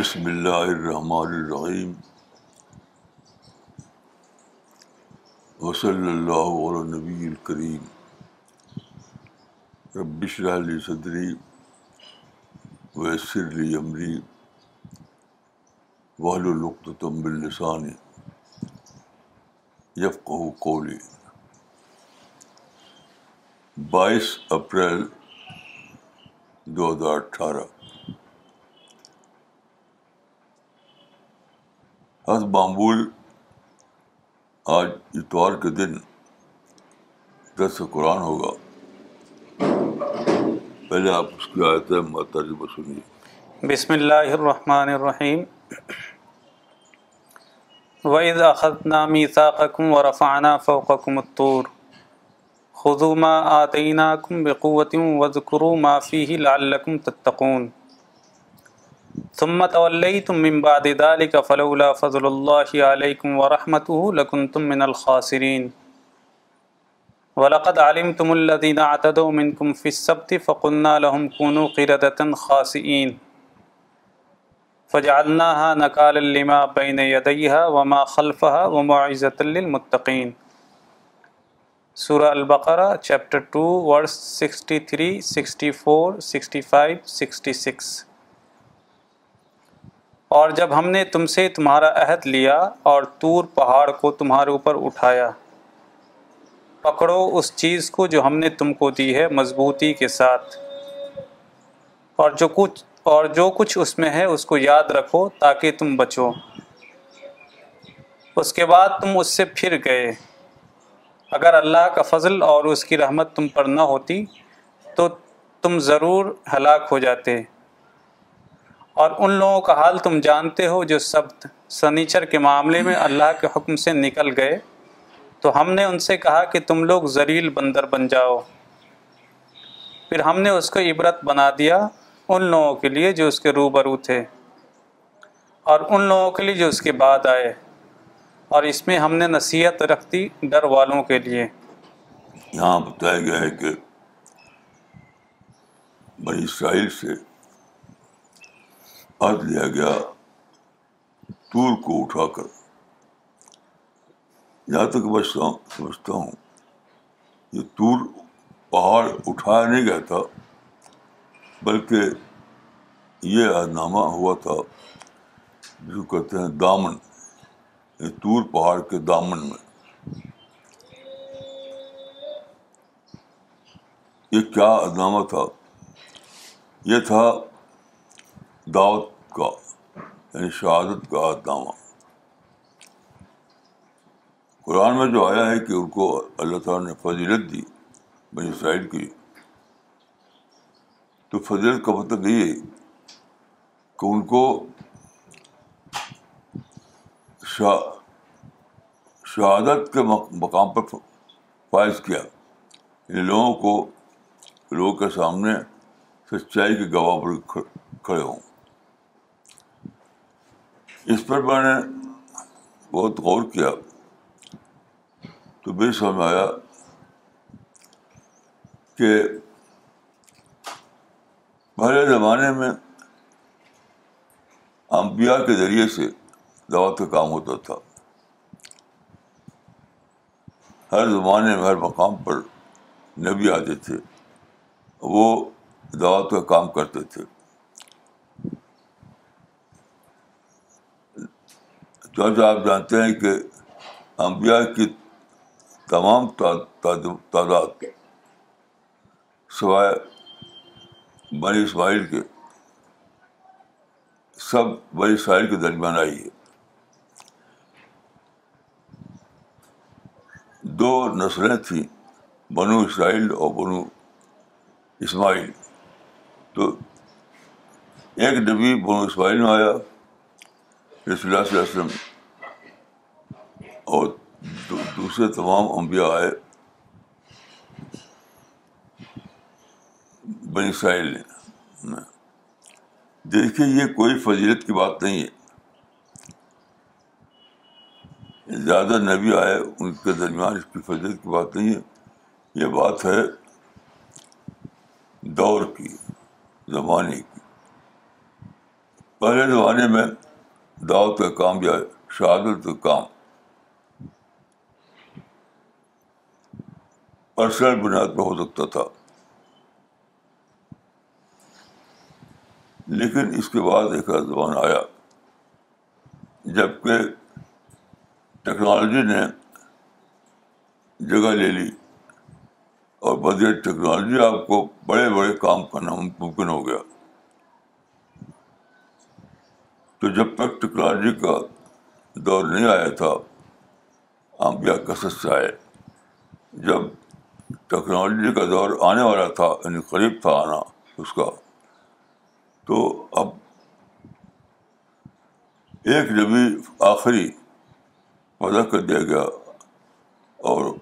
بسم اللہ الرحمن الرحیم وصلی اللہ علیہ نبی الکریم بشر علی صدری ویسر علی عمری وحل القتم السانی کولی بائیس اپریل دو ہزار اٹھارہ ہر بامبول آج اتوار کے دن دس قرآن ہوگا پہلے آپ اس کی آیت ماتا جی سنیے بسم اللہ الرحمن الرحیم وعید اخذنا میثاقکم ورفعنا فوقکم الطور خضو ما آتیناکم بقوت وذکرو ما فیہ لعلکم تتقون ثم تولیتم من بعد ذلك فلولا فضل اللہ علیہ ورحمته الکن من القاثرین ولقد علمتم الذين اعتدوا منكم في السبت فقلنا لهم كونوا قردة خاسئين فجعلناها نكالا لما بين يديها وما خلفها وماعزۃ للمتقين سورہ البقرہ chapter two verse sixty three sixty four sixty five sixty six اور جب ہم نے تم سے تمہارا عہد لیا اور تور پہاڑ کو تمہارے اوپر اٹھایا پکڑو اس چیز کو جو ہم نے تم کو دی ہے مضبوطی کے ساتھ اور جو کچھ اور جو کچھ اس میں ہے اس کو یاد رکھو تاکہ تم بچو اس کے بعد تم اس سے پھر گئے اگر اللہ کا فضل اور اس کی رحمت تم پر نہ ہوتی تو تم ضرور ہلاک ہو جاتے اور ان لوگوں کا حال تم جانتے ہو جو سب سنیچر کے معاملے میں اللہ کے حکم سے نکل گئے تو ہم نے ان سے کہا کہ تم لوگ زریل بندر بن جاؤ پھر ہم نے اس کو عبرت بنا دیا ان لوگوں کے لیے جو اس کے روبرو تھے اور ان لوگوں کے لیے جو اس کے بعد آئے اور اس میں ہم نے نصیحت رکھ دی ڈر والوں کے لیے یہاں بتایا گیا ہے کہ اسرائیل سے لیا گیا تور کو اٹھا کر جہاں تک میں سمجھتا ہوں یہ تور پہاڑ اٹھایا نہیں گیا تھا بلکہ یہ نامہ ہوا تھا جو کہتے ہیں دامن تور پہاڑ کے دامن میں یہ کیا نامہ تھا یہ تھا دعوت کا یعنی شہادت کا نامہ قرآن میں جو آیا ہے کہ ان کو اللہ تعالیٰ نے فضیلت دی بنی اسرائیل کی تو فضیلت کا مطلب یہ کہ ان کو شہادت کے مقام پر فائز کیا ان یعنی لوگوں کو لوگوں کے سامنے سچائی کے گواہ پر کھڑے ہوں اس پر میں نے بہت غور کیا تو میرے سمجھ آیا کہ پہلے زمانے میں امبیا کے ذریعے سے دعوت کا کام ہوتا تھا ہر زمانے میں ہر مقام پر نبی آتے تھے وہ دعوت کا کام کرتے تھے جب آپ جانتے ہیں کہ امبیا کی تمام تعداد سوائے بنی اسماعیل کے سب بنی اسماعیل کے درمیان آئی ہے دو نسلیں تھیں بنو اسرائیل اور بنو اسماعیل تو ایک نبی بنو اسماعیل میں آیا رسول اللہ اللہ صلی علیہ وسلم اور دوسرے تمام انبیاء آئے بنی نے دیکھیے یہ کوئی فضیلت کی بات نہیں ہے زیادہ نبی آئے ان کے درمیان اس کی فضیلت کی بات نہیں ہے یہ بات ہے دور کی زمانے کی پہلے زمانے میں دعوت کا کام یا شہادت کا کام پرسنل بنیاد ہو سکتا تھا لیکن اس کے بعد ایک زبان آیا جب کہ ٹیکنالوجی نے جگہ لے لی اور بدیر ٹیکنالوجی آپ کو بڑے بڑے کام کرنا ممکن ہو گیا تو جب تک ٹیکنالوجی کا دور نہیں آیا تھا آپ کیا سے آئے جب ٹیکنالوجی کا دور آنے والا تھا یعنی قریب تھا آنا اس کا تو اب ایک نبی آخری پیدا کر دیا گیا اور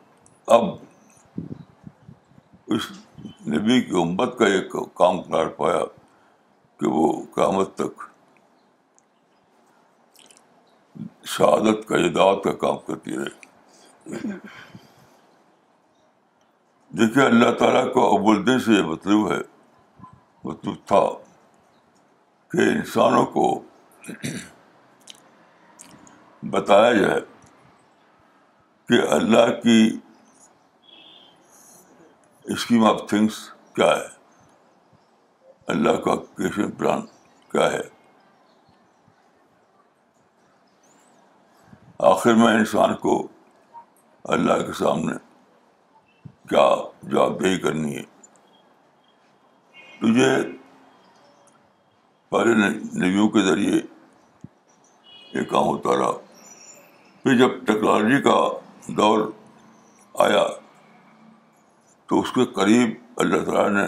اب اس نبی کی امت کا ایک کام کر پایا کہ وہ قیامت تک شہادت کا ہدایت کا کام کرتی رہے دیکھیے اللہ تعالیٰ کا ابول دن سے یہ مطلوب ہے مطلوب تھا کہ انسانوں کو بتایا جائے کہ اللہ کی اسکیم آف تھنگس کیا ہے اللہ کا کیشن پلان کیا ہے آخر میں انسان کو اللہ کے سامنے کیا دہی کرنی ہے تجھے پہلے نبیوں کے ذریعے یہ کام ہوتا رہا پھر جب ٹیکنالوجی کا دور آیا تو اس کے قریب اللہ تعالیٰ نے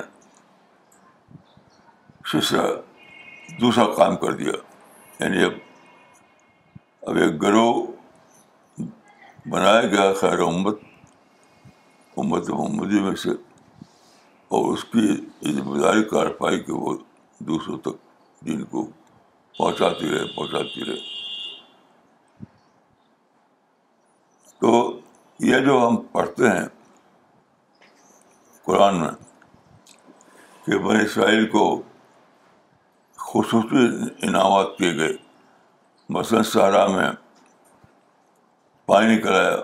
دوسرا کام کر دیا یعنی اب اب ایک گروہ بنایا گیا خیر امت امت محمدی میں سے اور اس کی داری کر پائی کہ وہ دوسروں تک جن کو پہنچاتی رہے پہنچاتی رہے تو یہ جو ہم پڑھتے ہیں قرآن میں کہ بن اسرائیل کو خصوصی انعامات کیے گئے مثلاً صحرا میں پانی نکلایا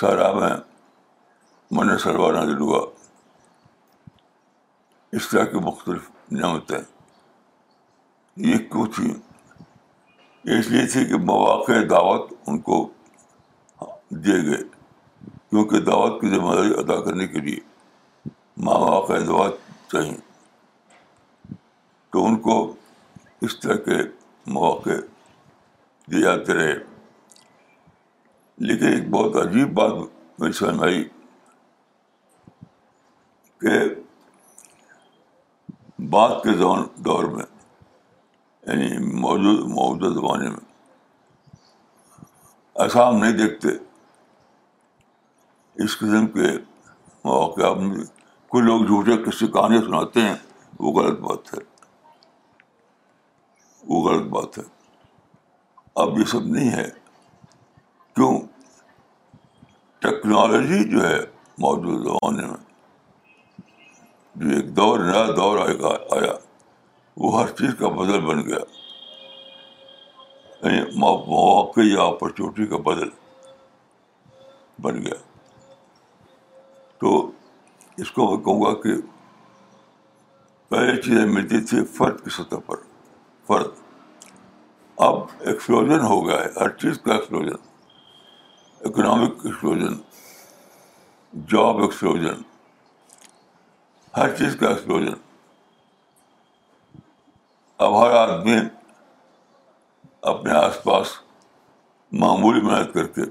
سارا میں من سروار دل ہوا اس طرح کی مختلف نعمتیں یہ کیوں تھی اس لیے تھی کہ مواقع دعوت ان کو دیے گئے کیونکہ دعوت کی ذمہ داری ادا کرنے کے لیے مواقع دعوت چاہیے تو ان کو اس طرح کے مواقع دیے جاتے رہے لیکن ایک بہت عجیب بات میری سمجھ میں آئی کہ بات کے دور میں یعنی موجود موجودہ زمانے میں ایسا ہم نہیں دیکھتے اس قسم کے مواقع کچھ لوگ جھوٹے کسی کہانیاں سناتے ہیں وہ غلط بات ہے وہ غلط بات ہے اب یہ سب نہیں ہے کیوں ٹیکنالوجی جو ہے موجود زمانے میں جو ایک دور نیا دور آیا وہ ہر چیز کا بدل بن گیا یعنی مواقع یا اپرچونیٹی کا بدل بن گیا تو اس کو میں کہوں گا کہ پہلے چیزیں ملتی تھی فرد کی سطح پر فرد اب ایکسپلوژن ہو گیا ہے ہر چیز کا explosion economic explosion job explosion ہر چیز کا ایکسپلوژن اب ہر آدمی اپنے آس پاس معمولی محنت کر کے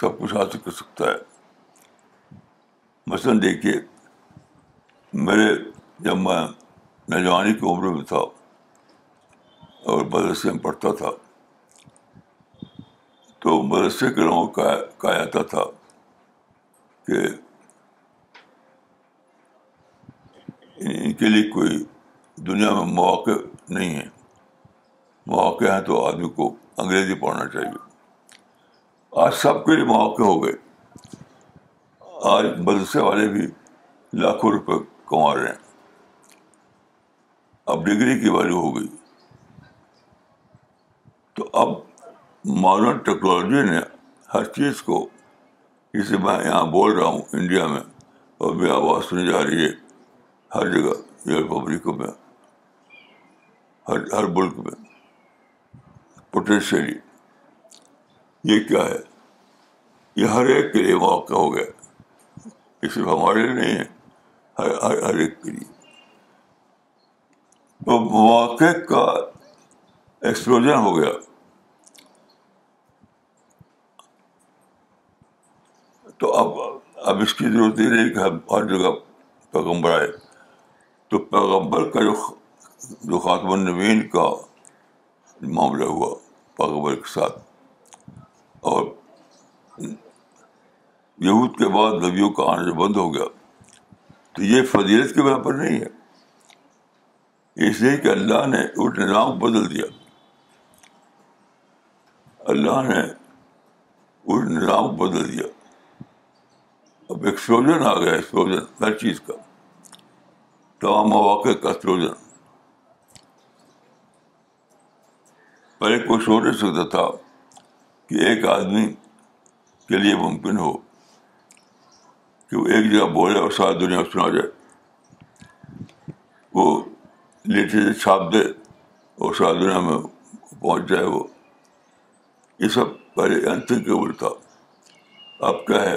سب کچھ حاصل کر سکتا ہے مثلاً دیکھیے میرے جب میں نوجوانی کی عمر میں تھا اور مدرسے میں پڑھتا تھا تو مدرسے کے لوگوں کہا جاتا تھا کہ ان کے لیے کوئی دنیا میں مواقع نہیں ہے مواقع ہیں تو آدمی کو انگریزی پڑھنا چاہیے آج سب کے لیے مواقع ہو گئے آج مدرسے والے بھی لاکھوں روپے کما رہے ہیں اب ڈگری کی ویلو ہو گئی تو اب ماڈرن ٹیکنالوجی نے ہر چیز کو جسے میں یہاں بول رہا ہوں انڈیا میں اور بھی آواز سنی جا رہی ہے ہر جگہ پبلک میں ہر ہر ملک میں پوٹینشیلی یہ کیا ہے یہ ہر ایک کے لیے موقع ہو گیا یہ صرف ہمارے لیے نہیں ہے ہر ہر ایک کے لیے تو مواقع کا ایکسپلوژن ہو گیا تو اب اب اس کی ضرورت یہ نہیں کہ ہم ہر جگہ پیغمبر آئے تو پیغمبر کا جو جو خاتم النبین کا معاملہ ہوا پیغمبر کے ساتھ اور یہود کے بعد نبیوں کا آنا جو بند ہو گیا تو یہ فضیلت کے بنا پر نہیں ہے اس لیے کہ اللہ نے اٹھ نظام بدل دیا اللہ نے اٹھ نظام بدل دیا اب ایکسپلوژن آ گیا ایکسپلوژن ہر چیز کا تمام مواقع کا ایکسپلوژن پہلے کوئی سوچ نہیں سکتا تھا کہ ایک آدمی کے لیے ممکن ہو کہ وہ ایک جگہ بولے اور ساری دنیا سنا جائے وہ لٹریچر سے چھاپ دے اور ساری دنیا میں پہنچ جائے وہ یہ سب پہلے انتھنکیبل تھا اب کیا ہے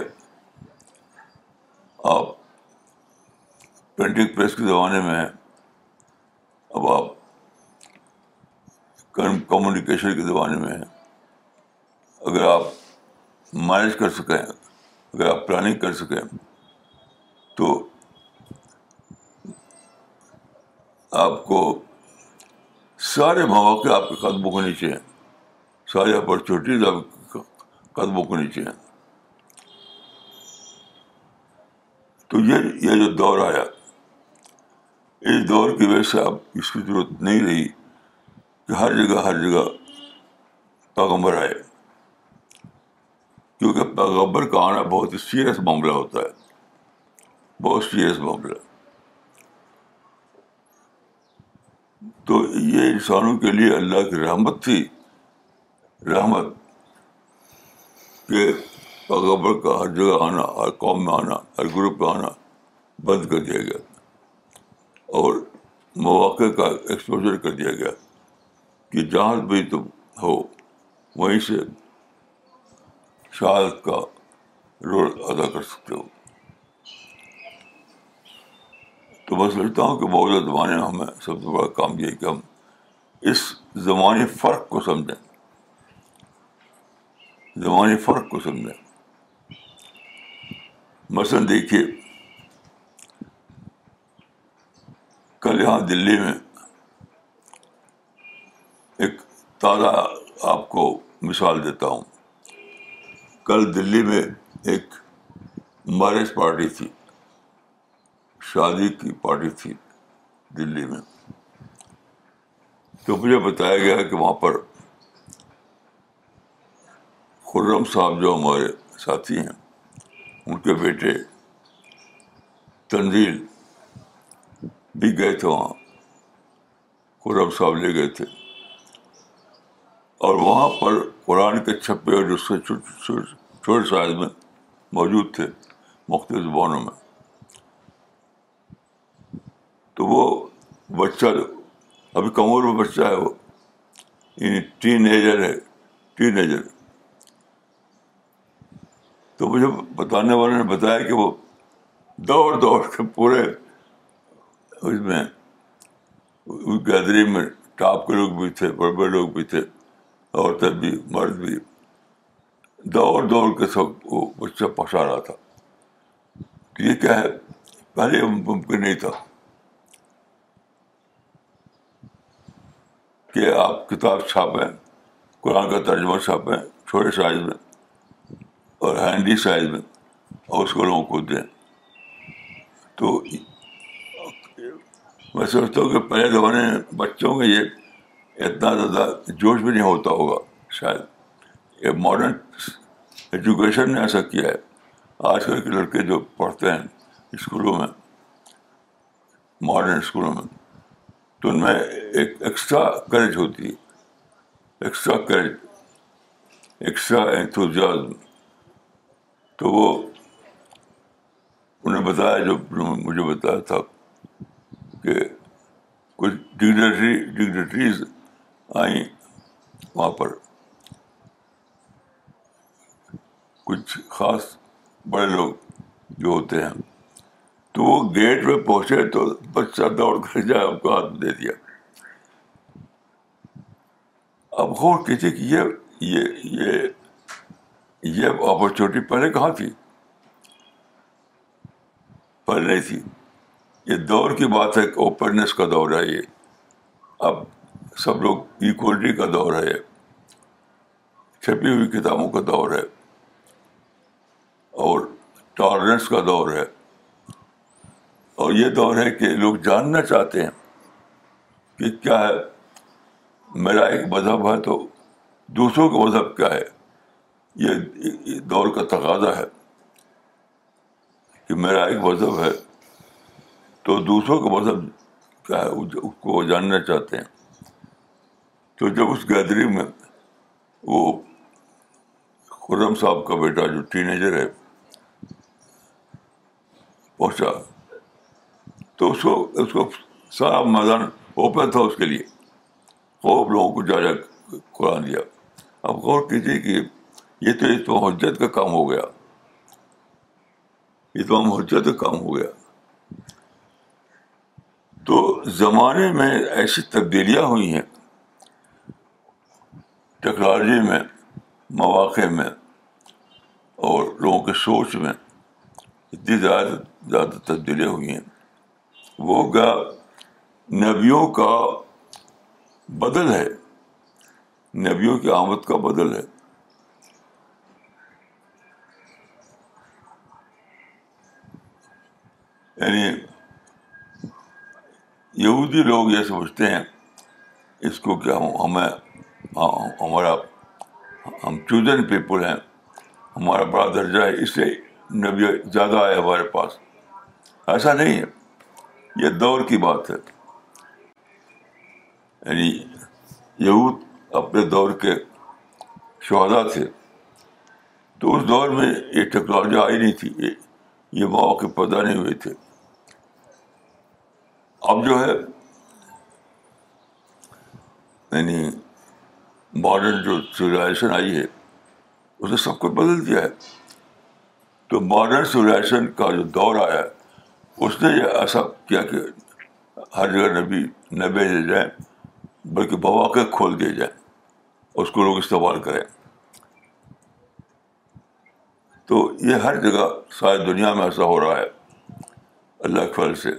آپ پرنٹنگ پریس کے زمانے میں ہیں اب آپ کمیونیکیشن کے زمانے میں ہیں اگر آپ مینج کر سکیں اگر آپ پلاننگ کر سکیں تو آپ کو سارے مواقع آپ کے قدموں کے نیچے ہیں ساری اپارچونیٹیز آپ کے قدموں کے نیچے ہیں تو یہ یہ جو دور آیا اس دور کی وجہ سے اب اس کی ضرورت نہیں رہی کہ ہر جگہ ہر جگہ پیغمبر آئے کیونکہ پیغمبر کا آنا بہت ہی سیریس معاملہ ہوتا ہے بہت سیریس معاملہ تو یہ انسانوں کے لیے اللہ کی رحمت تھی رحمت کہ پیغبر کا ہر جگہ آنا ہر قوم میں آنا ہر گروپ میں آنا بند کر دیا گیا اور مواقع کا ایکسپوجر کر دیا گیا کہ جہاں بھی تم ہو وہیں سے شاید کا رول ادا کر سکتے ہو تو میں سمجھتا ہوں کہ موجودہ زمانے میں ہمیں سب سے بڑا کام یہ ہے کہ ہم اس زمانی فرق کو سمجھیں زمانی فرق کو سمجھیں مثلاً دیکھیے کل یہاں دلی میں ایک تازہ آپ کو مثال دیتا ہوں کل دلی میں ایک میرج پارٹی تھی شادی کی پارٹی تھی دلی میں تو مجھے بتایا گیا کہ وہاں پر خرم صاحب جو ہمارے ساتھی ہیں ان کے بیٹے تنزیل بھی گئے تھے وہاں قرب صاحب لے گئے تھے اور وہاں پر قرآن کے چھپے اور سے چھوٹے سائز میں موجود تھے مختلف زبانوں میں تو وہ بچہ ابھی کمور میں بچہ ہے وہ یعنی ٹین ایجر ہے تو مجھے بتانے والے نے بتایا کہ وہ دوڑ دوڑ کے پورے اس میں گیدری میں ٹاپ کے لوگ بھی تھے بڑے بڑے لوگ بھی تھے عورتیں بھی مرد بھی دوڑ دوڑ کے سب وہ بچہ پہنچا رہا تھا یہ کیا ہے پہلے ممکن نہیں تھا کہ آپ کتاب چھاپیں قرآن کا ترجمہ چھاپیں چھوٹے سائز میں اور ہینڈی سائز میں اور اس کو لوگوں کو دیں تو میں سمجھتا ہوں کہ پہلے زمانے میں بچوں کے یہ اتنا زیادہ جوش بھی نہیں ہوتا ہوگا شاید یہ ماڈرن ایجوکیشن نے ایسا کیا ہے آج کل کے لڑکے جو پڑھتے ہیں اسکولوں میں ماڈرن اسکولوں میں تو ان میں ایک ایکسٹرا کریج ہوتی ہے ایکسٹرا کریج ایکسٹرا انتھوزیازم تو وہ انہیں بتایا جو مجھے بتایا تھا کہ کچھ ڈگنیٹری ڈگنیٹریز آئیں وہاں پر کچھ خاص بڑے لوگ جو ہوتے ہیں تو وہ گیٹ پہ پہنچے تو بچہ دوڑ کر جائے آپ کو ہاتھ دے دیا اب ہو کسی کی یہ یہ اپرچونیٹی پہلے کہاں تھی پہلے نہیں تھی یہ دور کی بات ہے اوپننیس کا دور ہے یہ اب سب لوگ ایکولٹی کا دور ہے چھپی ہوئی کتابوں کا دور ہے اور ٹالرنس کا دور ہے اور یہ دور ہے کہ لوگ جاننا چاہتے ہیں کہ کیا ہے میرا ایک مذہب ہے تو دوسروں کا مذہب کیا ہے یہ دور کا تقاضا ہے کہ میرا ایک مذہب ہے تو دوسروں کا مذہب کیا ہے اس کو وہ جاننا چاہتے ہیں تو جب اس گیدرنگ میں وہ خرم صاحب کا بیٹا جو ٹین ایجر ہے پہنچا تو اس کو اس کو سارا میدان اوپن تھا اس کے لیے خوب لوگوں کو جا جا قرآن دیا اب غور کیجیے کہ یہ تو حجت کا کام ہو گیا حجت کا کام ہو گیا تو زمانے میں ایسی تبدیلیاں ہوئی ہیں ٹیکنالوجی میں مواقع میں اور لوگوں کے سوچ میں اتنی زیادہ زیادہ تبدیلیاں ہوئی ہیں وہ گا گیا نبیوں کا بدل ہے نبیوں کی آمد کا بدل ہے یعنی یہودی لوگ یہ سمجھتے ہیں اس کو کہ ہمیں ہمارا ہم چوزن پیپل ہیں ہمارا بڑا درجہ ہے اس سے نبی زیادہ آئے ہمارے پاس ایسا نہیں ہے یہ دور کی بات ہے یعنی یہود اپنے دور کے شہدا تھے تو اس دور میں یہ ٹیکنالوجی آئی نہیں تھی یہ مواقع پیدا نہیں ہوئے تھے اب جو ہے یعنی ماڈرن جو سولیزیشن آئی ہے اس نے سب کو بدل دیا ہے تو ماڈرن سولیزیشن کا جو دور آیا ہے اس نے جو ایسا کیا کہ ہر جگہ نبی نہ بھیجے جائیں بلکہ بواقع کھول دیے جائیں اس کو لوگ استعمال کریں تو یہ ہر جگہ ساری دنیا میں ایسا ہو رہا ہے اللہ کے فضل سے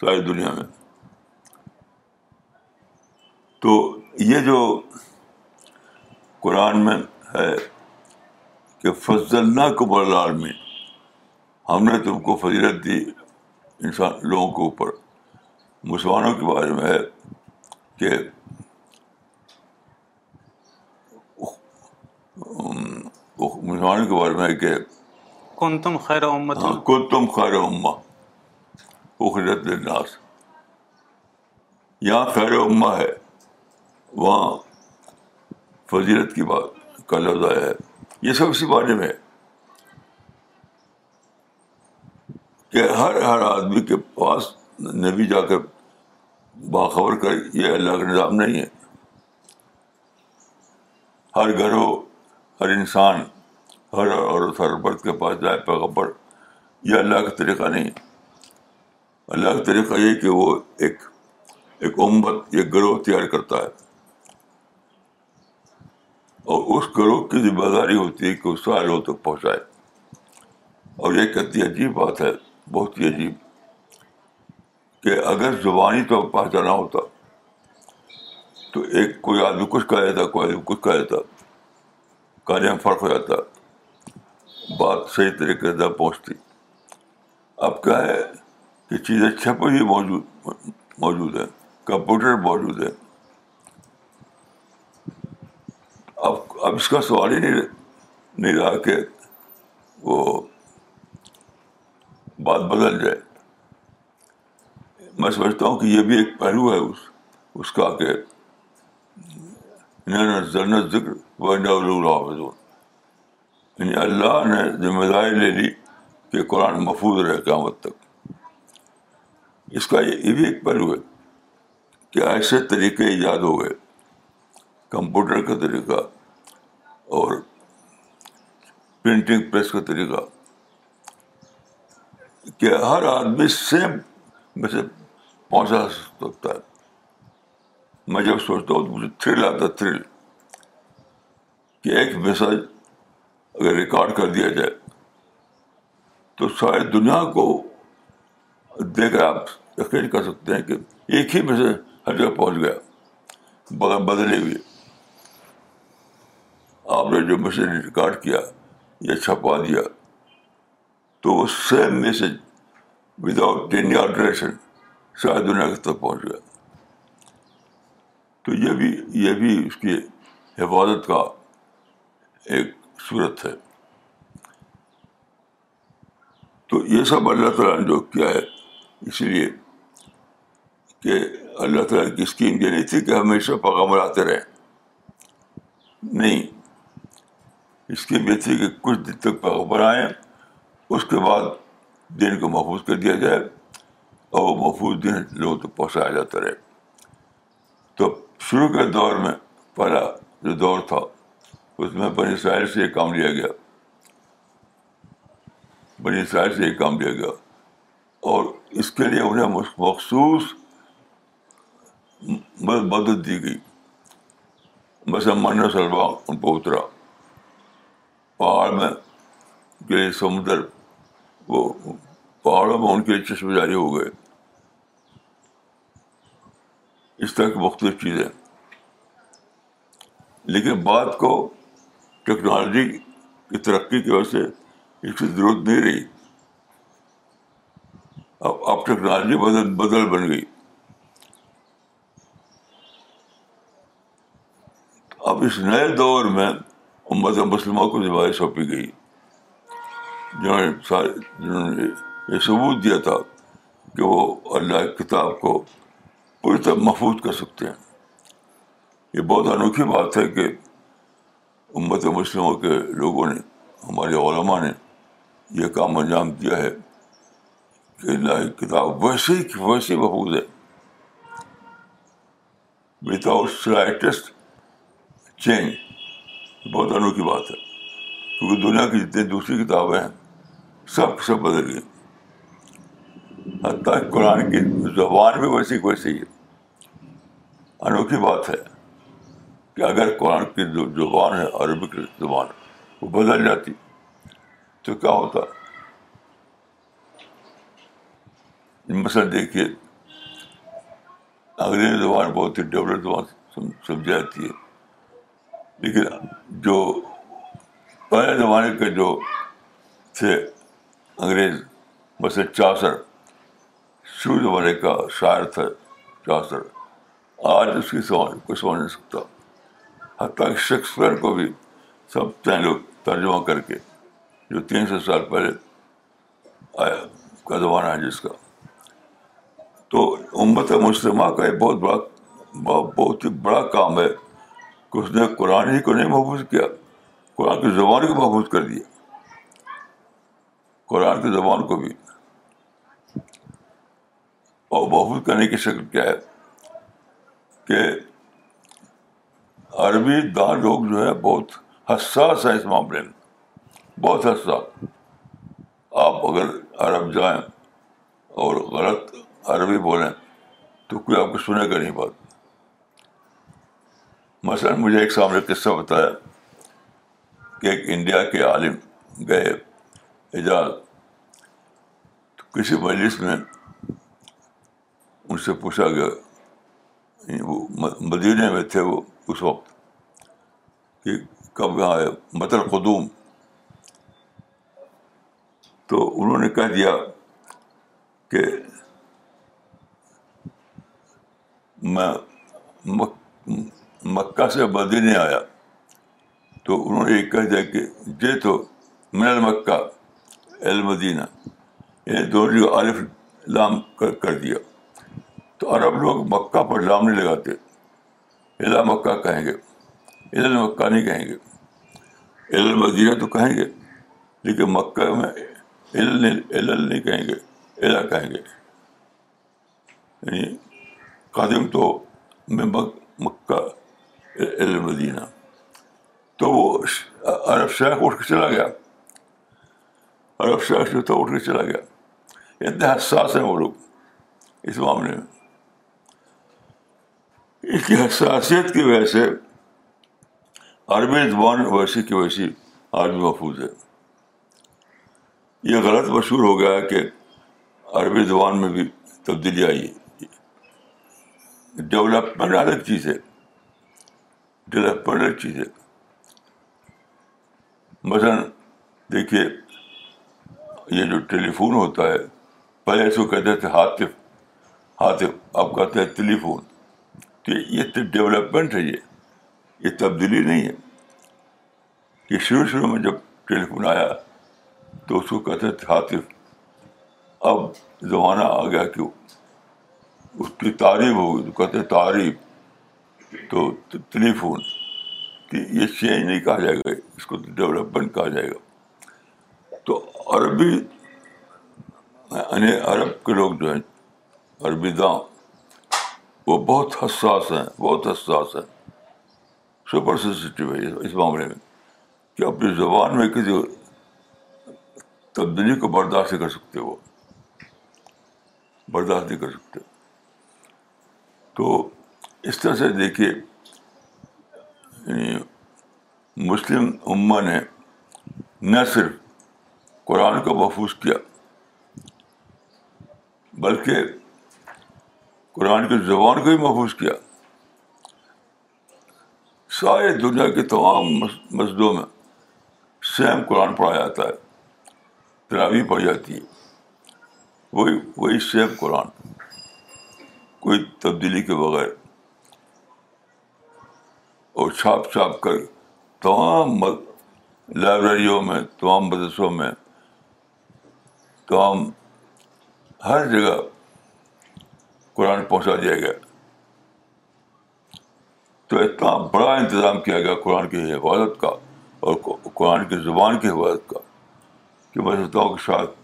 ساری دنیا میں تو یہ جو قرآن میں ہے کہ فضل نہ قبر العالمی ہم نے تم کو فضیلت دی انسان لوگوں کے اوپر مسلمانوں کے بارے میں ہے کہ مسلمانوں کے بارے میں ہے کہ کن کن تم تم خیر خیر امت ہاں، اخرت الناس یہاں خیر و ہے وہاں فضیرت کی بات کا لفظ آیا ہے یہ سب اسی بارے میں ہے کہ ہر ہر آدمی کے پاس نبی جا کر باخبر کر یہ اللہ کا نظام نہیں ہے ہر گھر ہو ہر انسان ہر عورت ہر عربر کے پاس جائے پیغبر یہ اللہ کا طریقہ نہیں ہے اللہ کا طریقہ یہ کہ وہ ایک ایک امت ایک گروہ تیار کرتا ہے اور اس گروہ کی ذمہ داری ہوتی ہے کہ اس تک پہنچائے اور یہ کتنی عجیب بات ہے بہت ہی عجیب کہ اگر زبانی تو پہنچانا ہوتا تو ایک کوئی آدمی کچھ کہہ جاتا کوئی آدمی کچھ دیتا جاتا میں فرق ہو جاتا بات صحیح طریقے سے پہنچتی اب کیا ہے چیز چیزیں پر ہی موجود موجود ہے کمپیوٹر موجود ہے اب اب اس کا سوال ہی نہیں رہا کہ وہ بات بدل جائے میں سمجھتا ہوں کہ یہ بھی ایک پہلو ہے اس اس کا کہ ذکر یعنی اللہ نے ذمہ داری لے لی کہ قرآن محفوظ رہے قیامت تک اس کا یہ بھی ایک پہلو ہے کہ ایسے طریقے ایجاد ہو گئے کمپیوٹر کا طریقہ اور پرنٹنگ پریس کا طریقہ کہ ہر آدمی سیم میں سے پہنچا سکتا ہے میں جب سوچتا ہوں تو مجھے تھرل آتا ہے تھرل کہ ایک میسج اگر ریکارڈ کر دیا جائے تو ساری دنیا کو کر آپ یقین کر سکتے ہیں کہ ایک ہی میں سے ہر جگہ پہنچ گیا بغیر بدلے ہوئے آپ نے جو میسج ریکارڈ کیا یا چھپا دیا تو وہ same message without any alteration شاید دنیا کے تک پہنچ گیا تو یہ بھی یہ بھی اس کی حفاظت کا ایک صورت ہے تو یہ سب اللہ تعالیٰ نے جو کیا ہے اس لیے کہ اللہ تعالیٰ کی اسکیم یہ نہیں تھی کہ ہمیشہ پیغام آتے رہے نہیں اسکیم یہ تھی کہ کچھ دن تک آئیں اس کے بعد دین کو محفوظ کر دیا جائے اور وہ محفوظ دن لوگوں تک پہنچایا جاتا رہے تو شروع کے دور میں پہلا جو دور تھا اس میں بنی اسرائیل سے یہ کام لیا گیا بنی اسرائیل سے یہ کام لیا گیا اور اس کے لیے انہیں مخصوص مدد دی گئی بس من سلوا ان کو اترا پہاڑ میں سمندر وہ پہاڑوں میں ان کے لیے چشمے جاری ہو گئے اس طرح کی مختلف چیزیں لیکن بات کو ٹیکنالوجی کی ترقی کی وجہ سے اس کی ضرورت نہیں رہی اب اب ٹیکنالوجی بدل بدل بن گئی اب اس نئے دور میں امت مسلمہ کو ذمہ سونپی گئی جنہوں نے جنہوں نے یہ ثبوت دیا تھا کہ وہ اللہ کی کتاب کو پوری طرح محفوظ کر سکتے ہیں یہ بہت انوکھی بات ہے کہ امت مسلموں کے لوگوں نے ہمارے علماء نے یہ کام انجام دیا ہے کہ کتاب ویسی ویسے محفوظ ہے بہت انوکھی بات ہے کیونکہ دنیا کی جتنی دوسری کتابیں ہیں سب سب بدل گئی حتیٰ قرآن کی زبان بھی ویسی ویسی ہے انوکھی بات ہے کہ اگر قرآن کی جو زبان ہے عربک زبان وہ بدل جاتی تو کیا ہوتا ہے مثلاً دیکھیے انگریزی زبان بہت ہی ڈیولپ زبان سمجھی جاتی ہے لیکن جو پہلے زمانے کے جو تھے انگریز مثلاً چاسر شروع زمانے کا شاعر تھا چاسر آج اس کی سوال کوئی سمجھ نہیں سکتا حتیٰ کہ شیکسپیئر کو بھی سب تہ لوگ ترجمہ کر کے جو تین سو سال پہلے آیا کا زمانہ ہے جس کا تو امت مسلمہ کا ایک بہت بڑا بہت ہی بڑا کام ہے کہ اس نے قرآن ہی کو نہیں محفوظ کیا قرآن کی زبان کو محفوظ کر دیا قرآن کی زبان کو بھی اور محفوظ کرنے کی شکل کیا ہے کہ عربی دان لوگ جو ہے بہت حساس ہیں اس معاملے میں بہت حساس آپ اگر عرب جائیں اور غلط عربی بولیں تو کوئی آپ کو سنے گا نہیں بات مثلاً مجھے ایک سامنے قصہ بتایا کہ ایک انڈیا کے عالم گئے اجاز کسی مجلس میں ان سے پوچھا گیا یعنی وہ مدینہ میں تھے وہ اس وقت کہ کب یہاں ہے مطلب قدوم تو انہوں نے کہہ دیا کہ میں مکہ سے مدینے آیا تو انہوں نے یہ کہہ دیا کہ جے تو من المکہ المدینہ یہ دونوں عارف لام کر دیا تو عرب لوگ مکہ پر لام نہیں لگاتے الا مکہ کہیں گے الا المکہ نہیں کہیں گے الا المدینہ تو کہیں گے لیکن مکہ میں نہیں کہیں گے الا کہیں گے یعنی میں مکہ مدینہ تو وہ عرب شیخ اٹھ کے چلا گیا عرب شیخ جو تھا اٹھ کے چلا گیا اتنے حساس ہیں وہ لوگ اس معاملے میں اس کی حساسیت کی وجہ سے عربی زبان ویسی کی ویسی بھی محفوظ ہے یہ غلط مشہور ہو گیا ہے کہ عربی زبان میں بھی تبدیلی آئی ہے ڈیولپمنٹ الگ چیز ہے ڈیولپمنٹ الگ چیز ہے مثلاً دیکھیے یہ جو ٹیلی فون ہوتا ہے پہلے اس کو کہتے تھے ہاتف ہاتف اب کہتے ہیں ٹیلی فون تو یہ تو ڈیولپمنٹ ہے یہ یہ تبدیلی نہیں ہے کہ شروع شروع میں جب ٹیلی فون آیا تو اس کو کہتے تھے ہاتف اب زمانہ آ گیا کہ اس کی تعریف ہوگی تو کہتے تعریف تو تک کہ یہ چینج نہیں کہا جائے گا اس کو ڈیولپمنٹ کہا جائے گا تو عربی یعنی عرب کے لوگ جو ہیں عربی داں وہ بہت حساس ہیں بہت حساس ہیں سپر سینسٹیو ہے اس معاملے میں کہ اپنی زبان میں کسی تبدیلی کو برداشت نہیں کر سکتے وہ برداشت نہیں کر سکتے تو اس طرح سے دیکھیے یعنی مسلم اما نے نہ صرف قرآن کو محفوظ کیا بلکہ قرآن کی زبان کو بھی محفوظ کیا سارے دنیا کے تمام مسجدوں میں سیم قرآن پڑھا جاتا ہے تراوی پڑھی جاتی ہے وہی وہی سیم قرآن کوئی تبدیلی کے بغیر اور چھاپ چھاپ کر تمام لائبریریوں میں تمام مدرسوں میں تمام ہر جگہ قرآن پہنچا دیا گیا تو اتنا بڑا انتظام کیا گیا قرآن کی حفاظت کا اور قرآن کی زبان کی حفاظت کا کہ میں سمجھتا ہوں کہ شاید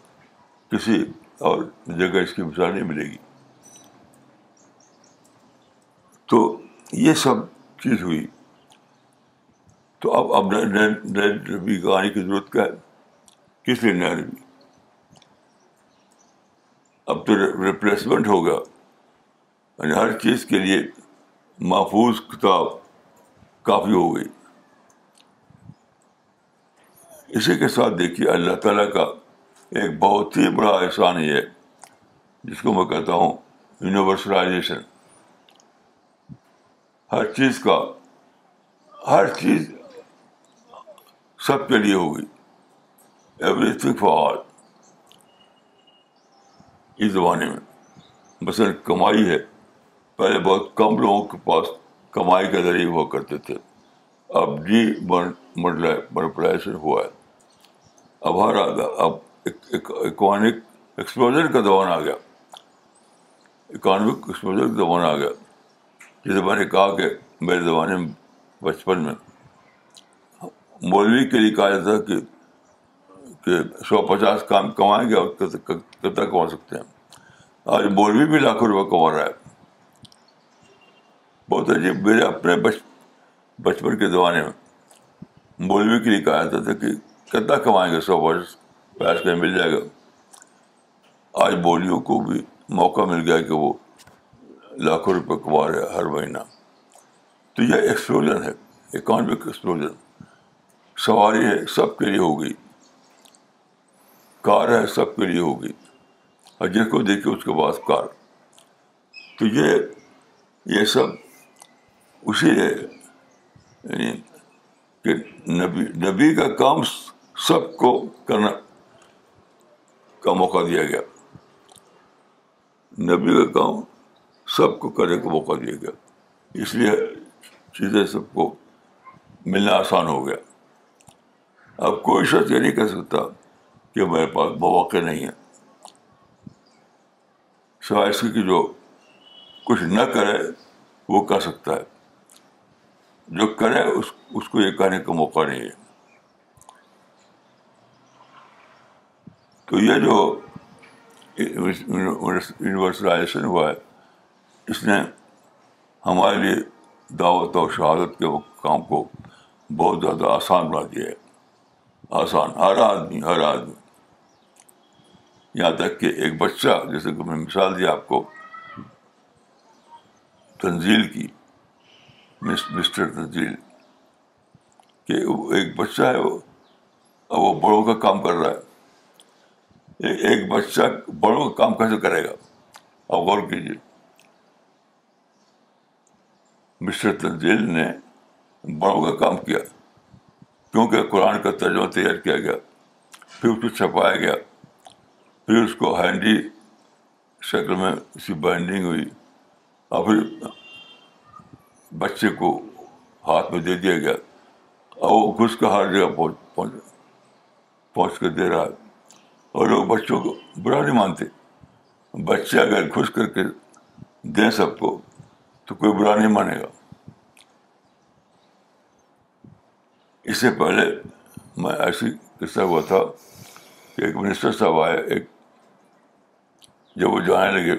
کسی اور جگہ اس کی مثال نہیں ملے گی تو یہ سب چیز ہوئی تو اب اب نئے نبی کا آنے کی ضرورت کیا ہے کس لیے نئے نبی اب تو ریپلیسمنٹ ہو گیا یعنی ہر چیز کے لیے محفوظ کتاب کافی ہو گئی اسی کے ساتھ دیکھیے اللہ تعالیٰ کا ایک بہت ہی بڑا احسان یہ ہے جس کو میں کہتا ہوں یونیورسلائزیشن ہر چیز کا ہر چیز سب کے لیے ہوگی ایوری تھنگ فار آل اس زمانے میں مثلاً کمائی ہے پہلے بہت کم لوگوں کے پاس کمائی کے ذریعے ہوا کرتے تھے اب ڈی بر مرلا ہوا ہے اب ہر آ گیا اب اکانک ایکسپلوجر کا زمانہ آ گیا اکانومک ایکسپلوجر کا زمانہ آ گیا جیسے میں نے کہا کہ میرے زمانے میں بچپن میں مولوی کے لیے کہا جاتا کہ کہ سو پچاس کام کمائیں گے اور کتنا کما سکتے ہیں آج مولوی بھی لاکھوں روپے کما رہا ہے بہت عجیب میرے اپنے بچ بچپن کے زمانے میں مولوی کے لیے کہا جاتا تھا کہ کتنا کمائیں گے سو پچاس پچاس مل جائے گا آج بولیوں کو بھی موقع مل گیا کہ وہ لاکھوں روپے کما رہے ہیں ہر مہینہ تو یہ ایکسپلوژن ہے اکانومک ایکسپلوژن سواری ہے سب کے لیے ہوگی کار ہے سب کے لیے ہوگی اور جس کو دیکھیے اس کے بعد کار تو یہ یہ سب اسی ہے یعنی کہ نبی نبی کا کام سب کو کرنا کا موقع دیا گیا نبی کا کام سب کو کرنے کا موقع دیا گیا اس لیے چیزیں سب کو ملنا آسان ہو گیا اب کوئی شخص یہ نہیں کہہ سکتا کہ میرے پاس مواقع نہیں ہیں اس کی جو کچھ نہ کرے وہ کر سکتا ہے جو کرے اس اس کو یہ کہنے کا موقع نہیں ہے تو یہ جو یونیورسلائزیشن ہوا ہے اس نے ہمارے لیے دعوت اور شہادت کے کام کو بہت زیادہ آسان بنا دیا ہے آسان ہر آدمی ہر آدمی یہاں تک کہ ایک بچہ جیسے کہ میں مثال دیا آپ کو تنزیل کی مسٹر تنزیل کہ ایک بچہ ہے وہ اور وہ بڑوں کا کام کر رہا ہے ایک بچہ بڑوں کا کام کیسے کرے گا اور غور کیجیے مسٹر تنزیل نے بڑوں کا کام کیا کیونکہ قرآن کا ترجمہ تیار کیا گیا پھر اس کو چھپایا گیا پھر اس کو ہینڈی شکل میں اس کی بائنڈنگ ہوئی اور پھر بچے کو ہاتھ میں دے دیا گیا اور وہ گھس کا ہر جگہ پہنچ پہنچ پہنچ کر دے رہا ہے اور لوگ بچوں کو برا نہیں مانتے بچے اگر گھس کر کے دیں سب کو تو کوئی برا نہیں مانے گا اس سے پہلے میں ایسی قصہ ہوا تھا کہ ایک منسٹر صاحب آئے ایک جب وہ جانے لگے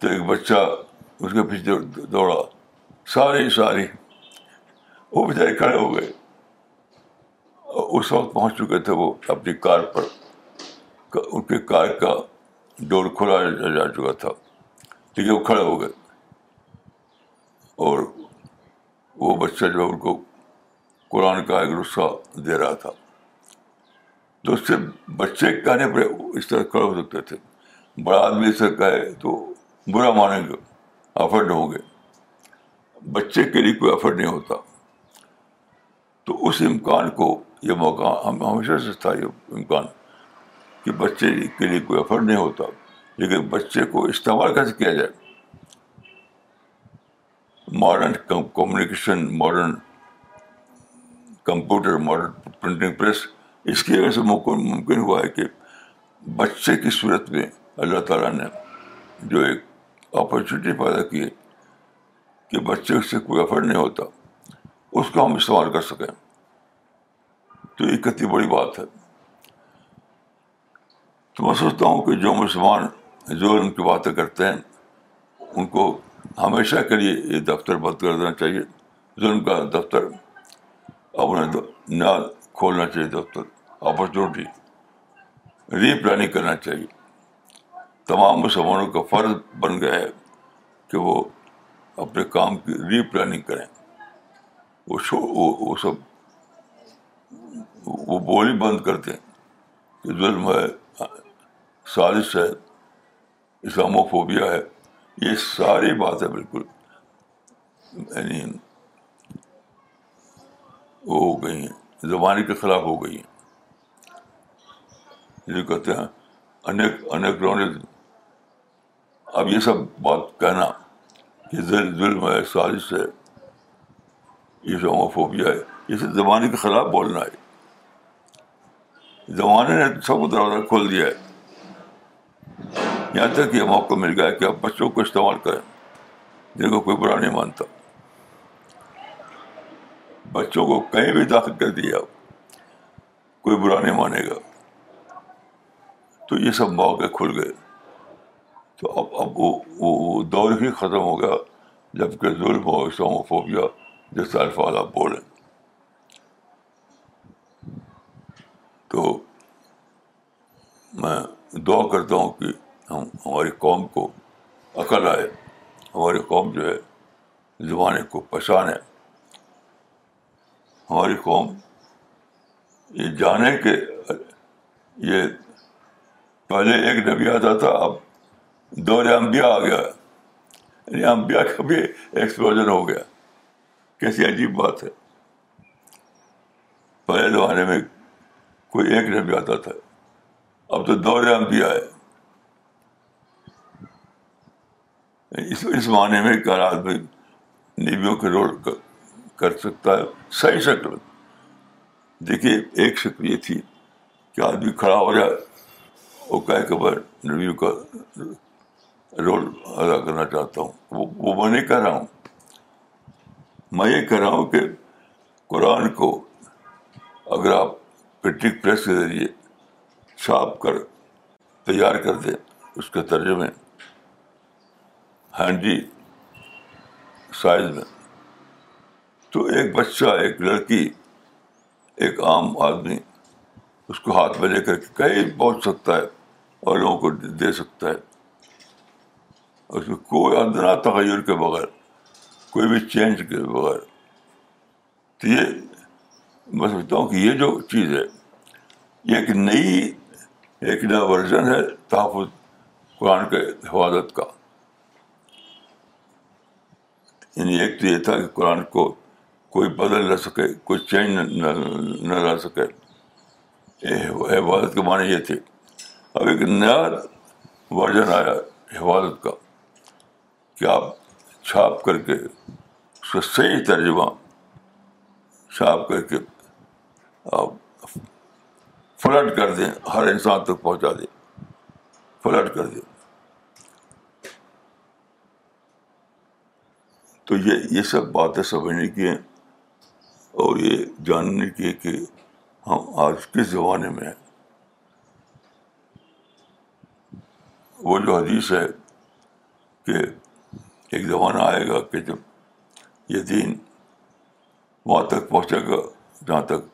تو ایک بچہ اس کے پیچھے دوڑا ساری ساری وہ بچارے کھڑے ہو گئے اس وقت پہنچ چکے تھے وہ اپنی کار پر ان کے کار کا ڈور کھلا جا چکا تھا ٹھیک ہے وہ کھڑے ہو گئے اور وہ بچہ جو ہے ان کو قرآن کا ایک رسہ دے رہا تھا تو اس سے بچے کہنے پر اس طرح کھڑے ہو سکتے تھے بڑا آدمی اس طرح کہے تو برا مانیں گے افرڈ ہوں گے بچے کے لیے کوئی افرڈ نہیں ہوتا تو اس امکان کو یہ موقع ہم ہمیشہ سے تھا یہ امکان کہ بچے کے لیے کوئی افرڈ نہیں ہوتا لیکن بچے کو استعمال کیسے کیا جائے modern communication modern computer modern printing press اس کی وجہ سے ممکن ہوا ہے کہ بچے کی صورت میں اللہ تعالیٰ نے جو ایک اپرچونیٹی پیدا کی ہے کہ بچے سے کوئی افرڈ نہیں ہوتا اس کا ہم استعمال کر سکیں تو یہ کتنی بڑی بات ہے تو میں سوچتا ہوں کہ جو مسلمان جو ان کی باتیں کرتے ہیں ان کو ہمیشہ کے لیے یہ دفتر بند کر دینا چاہیے ظلم کا دفتر اپنا نیا کھولنا چاہیے دفتر اپرچونیٹی ری پلاننگ کرنا چاہیے تمام مسلمانوں کا فرض بن گیا ہے کہ وہ اپنے کام کی ری پلاننگ کریں وہ شو وہ سب وہ بولی بند کر دیں کہ ظلم ہے سازش ہے اسلاموفوبیا ہے یہ ساری بات ہے بالکل یعنی وہ ہو گئی ہیں زبانی کے خلاف ہو گئی ہیں جو کہتے ہیں انیک انیک اب یہ سب بات کہنا کہ دل دل میں سازش ہے یہ سب ہوموفوبیا ہے یہ سب زمانے کے خلاف بولنا ہے زمانے نے سب کو دروازہ کھول دیا ہے یہاں تک یہ موقع مل گیا کہ آپ بچوں کو استعمال کریں جن کو کوئی برا نہیں مانتا بچوں کو کہیں بھی داخل کر دیا آپ کوئی برا نہیں مانے گا تو یہ سب موقع کھل گئے تو اب اب وہ دور ہی ختم ہو گیا جب کہ ظلم ہو اسلام فوبیا جس طرح آپ بولیں تو میں دعا کرتا ہوں کہ ہم ہماری قوم کو عقل آئے ہماری قوم جو ہے زمانے کو پہچانے ہماری قوم یہ جانے کے یہ پہلے ایک نبی آتا تھا اب دوریا آ گیا یعنی امبیا کا بھی ایکسپلوژن ہو گیا کیسی عجیب بات ہے پہلے زمانے میں کوئی ایک نبی آتا تھا اب تو دور امبیا ہے اس اس معنی میں کہ آدمی نیویوں کے رول کر سکتا ہے صحیح شکل دیکھیے ایک شکل یہ تھی کہ آدمی کھڑا ہو جائے اور کہو کا رول ادا کرنا چاہتا ہوں وہ وہ میں نہیں کہہ رہا ہوں میں یہ کہہ رہا ہوں کہ قرآن کو اگر آپ پرنٹنگ پریس کے ذریعے چھاپ کر تیار کر دیں اس کے ترجمے ہینڈی ہاں جی، سائز میں تو ایک بچہ ایک لڑکی ایک عام آدمی اس کو ہاتھ میں لے کر کے کہیں پہنچ سکتا ہے اور لوگوں کو دے سکتا ہے اس میں کوئی اندنا تغیر کے بغیر کوئی بھی چینج کے بغیر تو یہ میں سمجھتا ہوں کہ یہ جو چیز ہے یہ ایک نئی ایک نیا ورژن ہے تحفظ قرآن کے حفاظت کا یعنی ایک تو یہ تھا کہ قرآن کو کوئی بدل نہ سکے کوئی چینج نہ لا سکے حفاظت کے معنی یہ تھے اب ایک نیا ورژن آیا حفاظت کا کہ آپ چھاپ کر کے اس کا صحیح ترجمہ چھاپ کر کے آپ فلٹ کر دیں ہر انسان تک پہنچا دیں فلٹ کر دیں تو یہ یہ سب باتیں سمجھنے کی ہیں اور یہ جاننے کی ہے کہ ہم آج کس زمانے میں ہیں وہ جو حدیث ہے کہ ایک زمانہ آئے گا کہ جب یہ دین وہاں تک پہنچے گا جہاں تک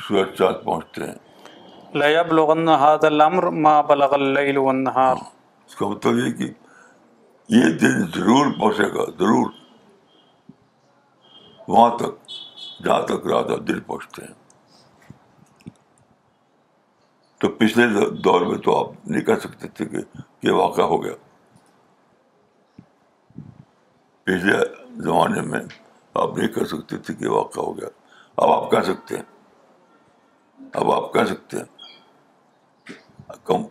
سورج چاند پہنچتے ہیں اس کا مطلب یہ کہ یہ دن ضرور پہنچے گا ضرور وہاں تک جہاں تک رادا دل پہنچتے ہیں تو پچھلے دور میں تو آپ نہیں کہہ سکتے تھے کہ یہ واقعہ ہو گیا پچھلے زمانے میں آپ نہیں کہہ سکتے تھے یہ واقعہ ہو گیا اب آپ کہہ سکتے ہیں اب آپ کہہ سکتے ہیں کم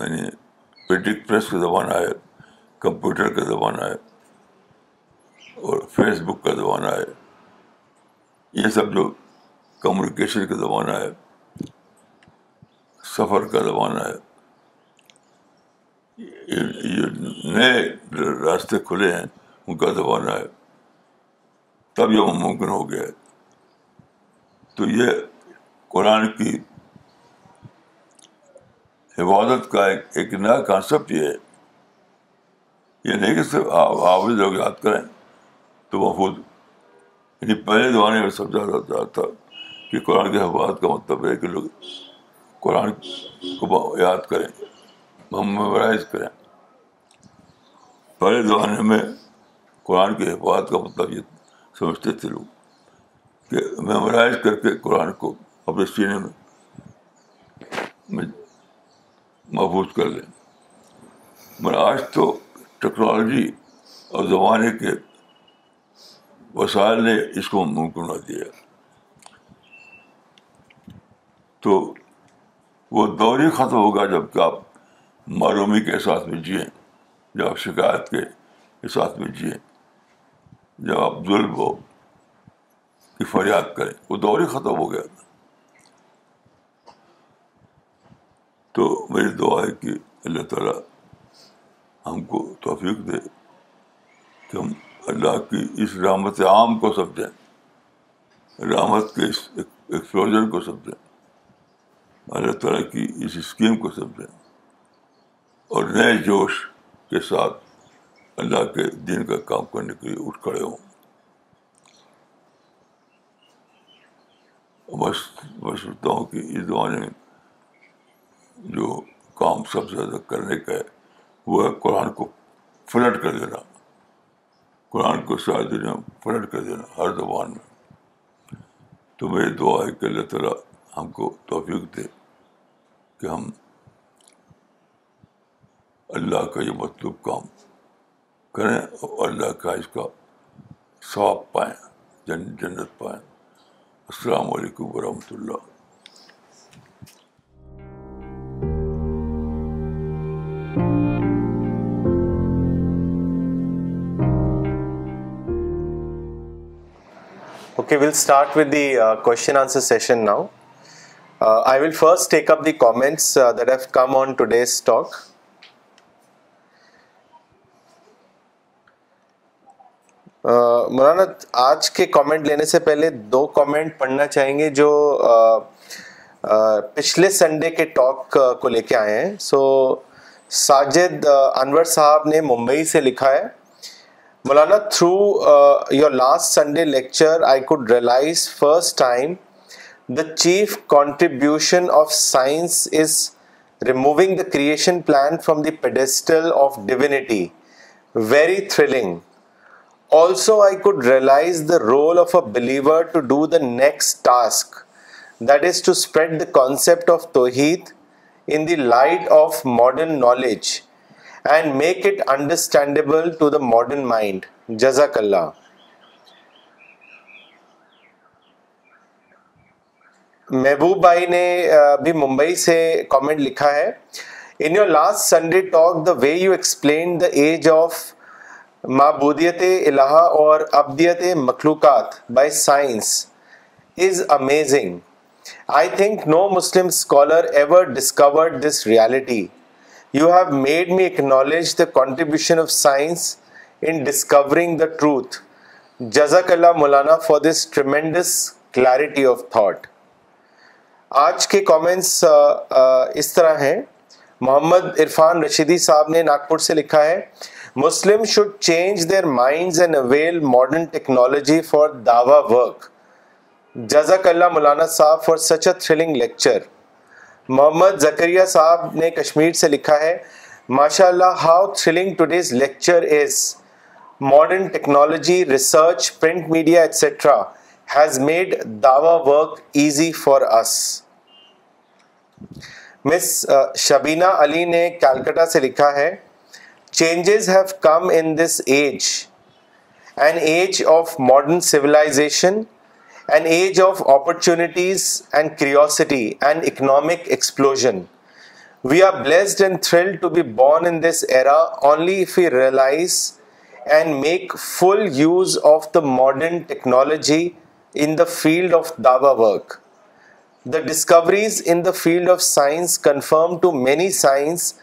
یعنی پریس زمانہ ہے کمپیوٹر کا زمانہ ہے اور فیس بک کا زمانہ ہے یہ سب جو کمیونیکیشن کا زمانہ ہے سفر کا زمانہ ہے یہ نئے راستے کھلے ہیں ان کا زمانہ ہے تب یہ ممکن ہو گیا ہے تو یہ قرآن کی حفاظت کا ایک نیا کانسیپٹ یہ ہے یہ نہیں کہ صرف آپ یاد کریں تو محفوظ یعنی پہلے زمانے میں سمجھا جاتا تھا کہ قرآن کے حفاظت کا مطلب ہے کہ لوگ قرآن کو یاد کریں ممورائز کریں پہلے زمانے میں قرآن کے حفاظت کا مطلب یہ سمجھتے تھے لوگ کہ میمورائز کر کے قرآن کو اپنے سینے میں محفوظ کر لیں مگر آج تو ٹیکنالوجی اور زمانے کے وسائل نے اس کو نہ دیا تو وہ دور ہی ختم ہوگا جب کہ آپ معلومی کے احساس میں جیے جب آپ شکایت کے احساس میں جیے جب آپ ظلم ہو کی فریاد کریں وہ دور ہی ختم ہو گیا تو میری دعا ہے کہ اللہ تعالیٰ ہم کو توفیق دے کہ ہم اللہ کی اس رحمت عام کو سمجھیں رحمت کے اس ایکسپلوجر کو سمجھیں اللہ تعالیٰ کی اس اسکیم کو سمجھیں اور نئے جوش کے ساتھ اللہ کے دین کا کام کرنے کے لیے اٹھ کھڑے ہوں بس میں سوچتا ہوں کہ اس جو کام سب سے زیادہ کرنے کا ہے وہ ہے قرآن کو فلٹ کر دینا قرآن کو ساتھ دنیا فلٹ کر دینا ہر زبان میں تو میری دعا ہے کہ اللہ تعالیٰ ہم کو توفیق دے کہ ہم اللہ کا یہ مطلوب کام کریں اور اللہ کا اس کا ثواب پائیں جن جنت پائیں السلام علیکم ورحمۃ اللہ Okay, we'll start with the uh, Uh, question answer session now. Uh, I will first take comments uh, that have come on today's talk. مولانا آج کے کامنٹ لینے سے پہلے دو کامنٹ پڑھنا چاہیں گے جو پچھلے سنڈے کے ٹاک کو لے کے آئے ہیں سو ساجد انور صاحب نے ممبئی سے لکھا ہے Maulana, through uh, your last Sunday lecture, I could realize first time the chief contribution of science is removing the creation plan from the pedestal of divinity. Very thrilling. Also, I could realize the role of a believer to do the next task, that is to spread the concept of Tawheed in the light of modern knowledge and make it understandable to the modern mind جزاک اللہ محبوب بھائی نے بھی ممبئی سے comment لکھا ہے in your last Sunday talk the way you explain the age of معبودیت الہ اور ابدیت مخلوقات by science is amazing I think no Muslim scholar ever discovered this reality you have made me acknowledge the contribution of science in discovering the truth جزاک اللہ Maulana for this tremendous clarity of thought آج کے comments اس طرح ہیں محمد عرفان رشیدی صاحب نے ناگپور سے لکھا ہے Muslim should change their mind and avail modern technology for Dawa work جزاک اللہ مولانا صاحب for such a thrilling lecture Muhammad Zakariya صاحب نے کشمیر سے لکھا ہے ماشاء اللہ how thrilling today's lecture is modern technology research print media etcetera has made Dawa work easy for us Miss Shabina Ali نے کیلکٹا سے لکھا ہے changes have come in this age an age of modern civilization an age of opportunities and curiosity and economic explosion. We are blessed and thrilled to be born in this era only if we realize and make full use of the modern technology in the field of dawa work. The discoveries in the field of science confirm to many signs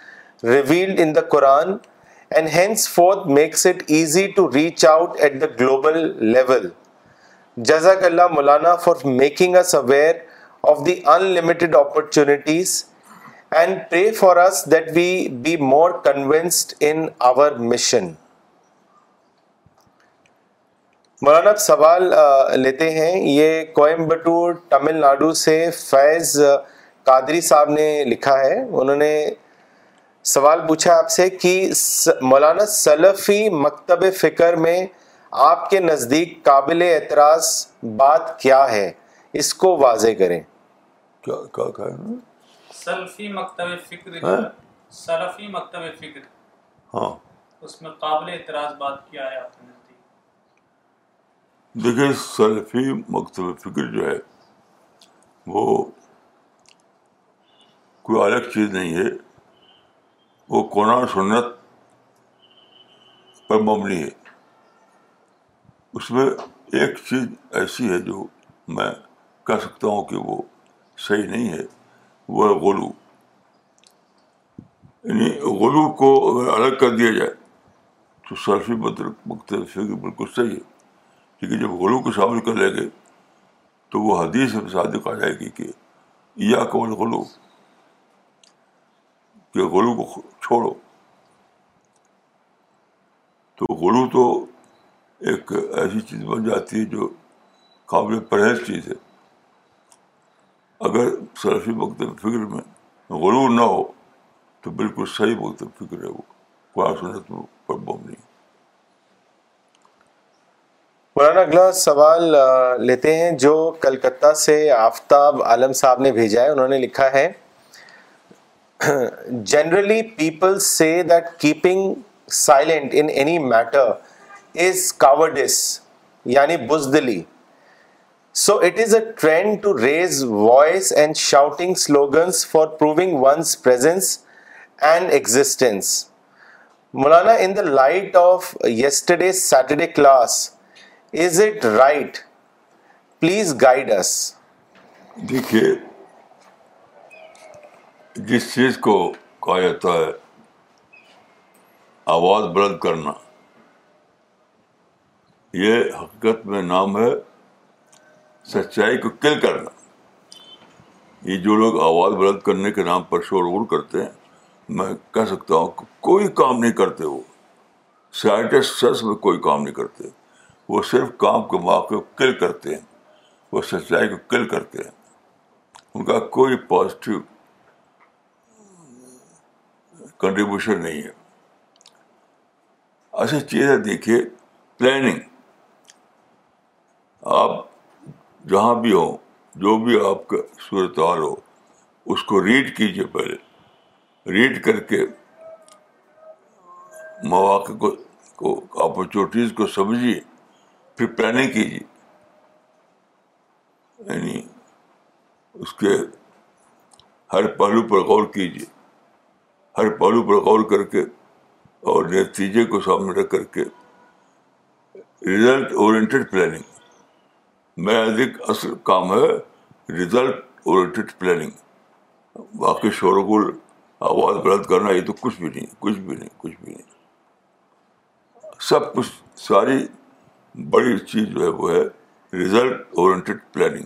revealed in the Quran and henceforth makes it easy to reach out at the global level. جزاک اللہ Maulana for making us aware of the unlimited opportunities and pray for us that we be more convinced in our mission Maulana سوال لیتے ہیں یہ کوئمبٹور تمل ناڈو سے فیض قادری صاحب نے لکھا ہے انہوں نے سوال پوچھا آپ سے کہ مولانا سلفی مکتب فکر میں آپ کے نزدیک قابل اعتراض بات کیا ہے اس کو واضح کریں کیا کیا سلفی مکتب فکر ہاں؟ سلفی مکتب فکر ہاں اس میں قابل اعتراض بات کیا ہے آپ دیکھیے سلفی مکتب فکر جو ہے وہ کوئی الگ چیز نہیں ہے وہ کون سنت پر مبنی ہے اس میں ایک چیز ایسی ہے جو میں کہہ سکتا ہوں کہ وہ صحیح نہیں ہے وہ غلو یعنی غلو کو اگر الگ کر دیا جائے تو سرفی بدر مختلف ہوگی بالکل صحیح ہے لیکن جب غلو کو شامل کر لیں گے تو وہ حدیث آ جائے گی کہ یا قبل غلو کہ غلو کو چھوڑو تو غلو تو ایک ایسی چیز بن جاتی ہے جو قابل پرہیز چیز ہے اگر سلفی وقت فکر میں غرور نہ ہو تو بالکل صحیح وقت فکر ہے وہ کوئی مولانا اگلا سوال لیتے ہیں جو کلکتہ سے آفتاب عالم صاحب نے بھیجا ہے انہوں نے لکھا ہے generally people say that keeping silent in any matter is یعنی بزدلی so it is a trend to raise voice and shouting slogans for proving one's and existence Maulana in the light of yesterday Saturday class is it right please guide us دیکھیے جس چیز کو کہا جاتا ہے آواز بلند کرنا یہ حقیقت میں نام ہے سچائی کو کل کرنا یہ جو لوگ آواز بلند کرنے کے نام پر شور غور کرتے ہیں میں کہہ سکتا ہوں کہ کوئی کام نہیں کرتے وہ سائنٹسٹ میں کوئی کام نہیں کرتے وہ صرف کام کو مواقع کل کرتے ہیں وہ سچائی کو کل کرتے ہیں ان کا کوئی پازیٹیو کنٹریبیوشن نہیں ہے ایسی چیزیں دیکھیے پلاننگ آپ جہاں بھی ہوں جو بھی آپ کا صورت حال ہو اس کو ریڈ کیجیے پہلے ریڈ کر کے مواقع کو اپرچونیٹیز کو سمجھیے پھر پلاننگ کیجیے یعنی اس کے ہر پہلو پر غور کیجیے ہر پہلو پر غور کر کے اور نتیجے کو سامنے رکھ کر کے ریزلٹ اورینٹیڈ پلاننگ میرا اصل کام ہے ریزلٹ اورینٹیڈ پلاننگ باقی و گل آواز غلط کرنا یہ تو کچھ بھی نہیں کچھ بھی نہیں کچھ بھی نہیں سب کچھ ساری بڑی چیز جو ہے وہ ہے ریزلٹ اورینٹیڈ پلاننگ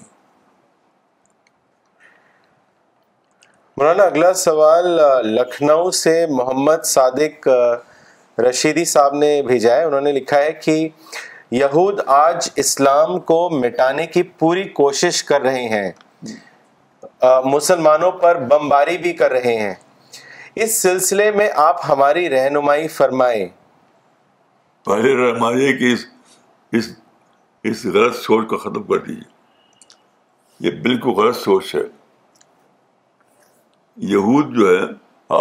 مولانا اگلا سوال لکھنؤ سے محمد صادق رشیدی صاحب نے بھیجا ہے انہوں نے لکھا ہے کہ یہود آج اسلام کو مٹانے کی پوری کوشش کر رہے ہیں مسلمانوں پر بمباری بھی کر رہے ہیں اس سلسلے میں آپ ہماری رہنمائی فرمائیں پہلے رہنمائی اس اس غلط سوچ کو ختم کر دیجیے یہ بالکل غلط سوچ ہے یہود جو ہے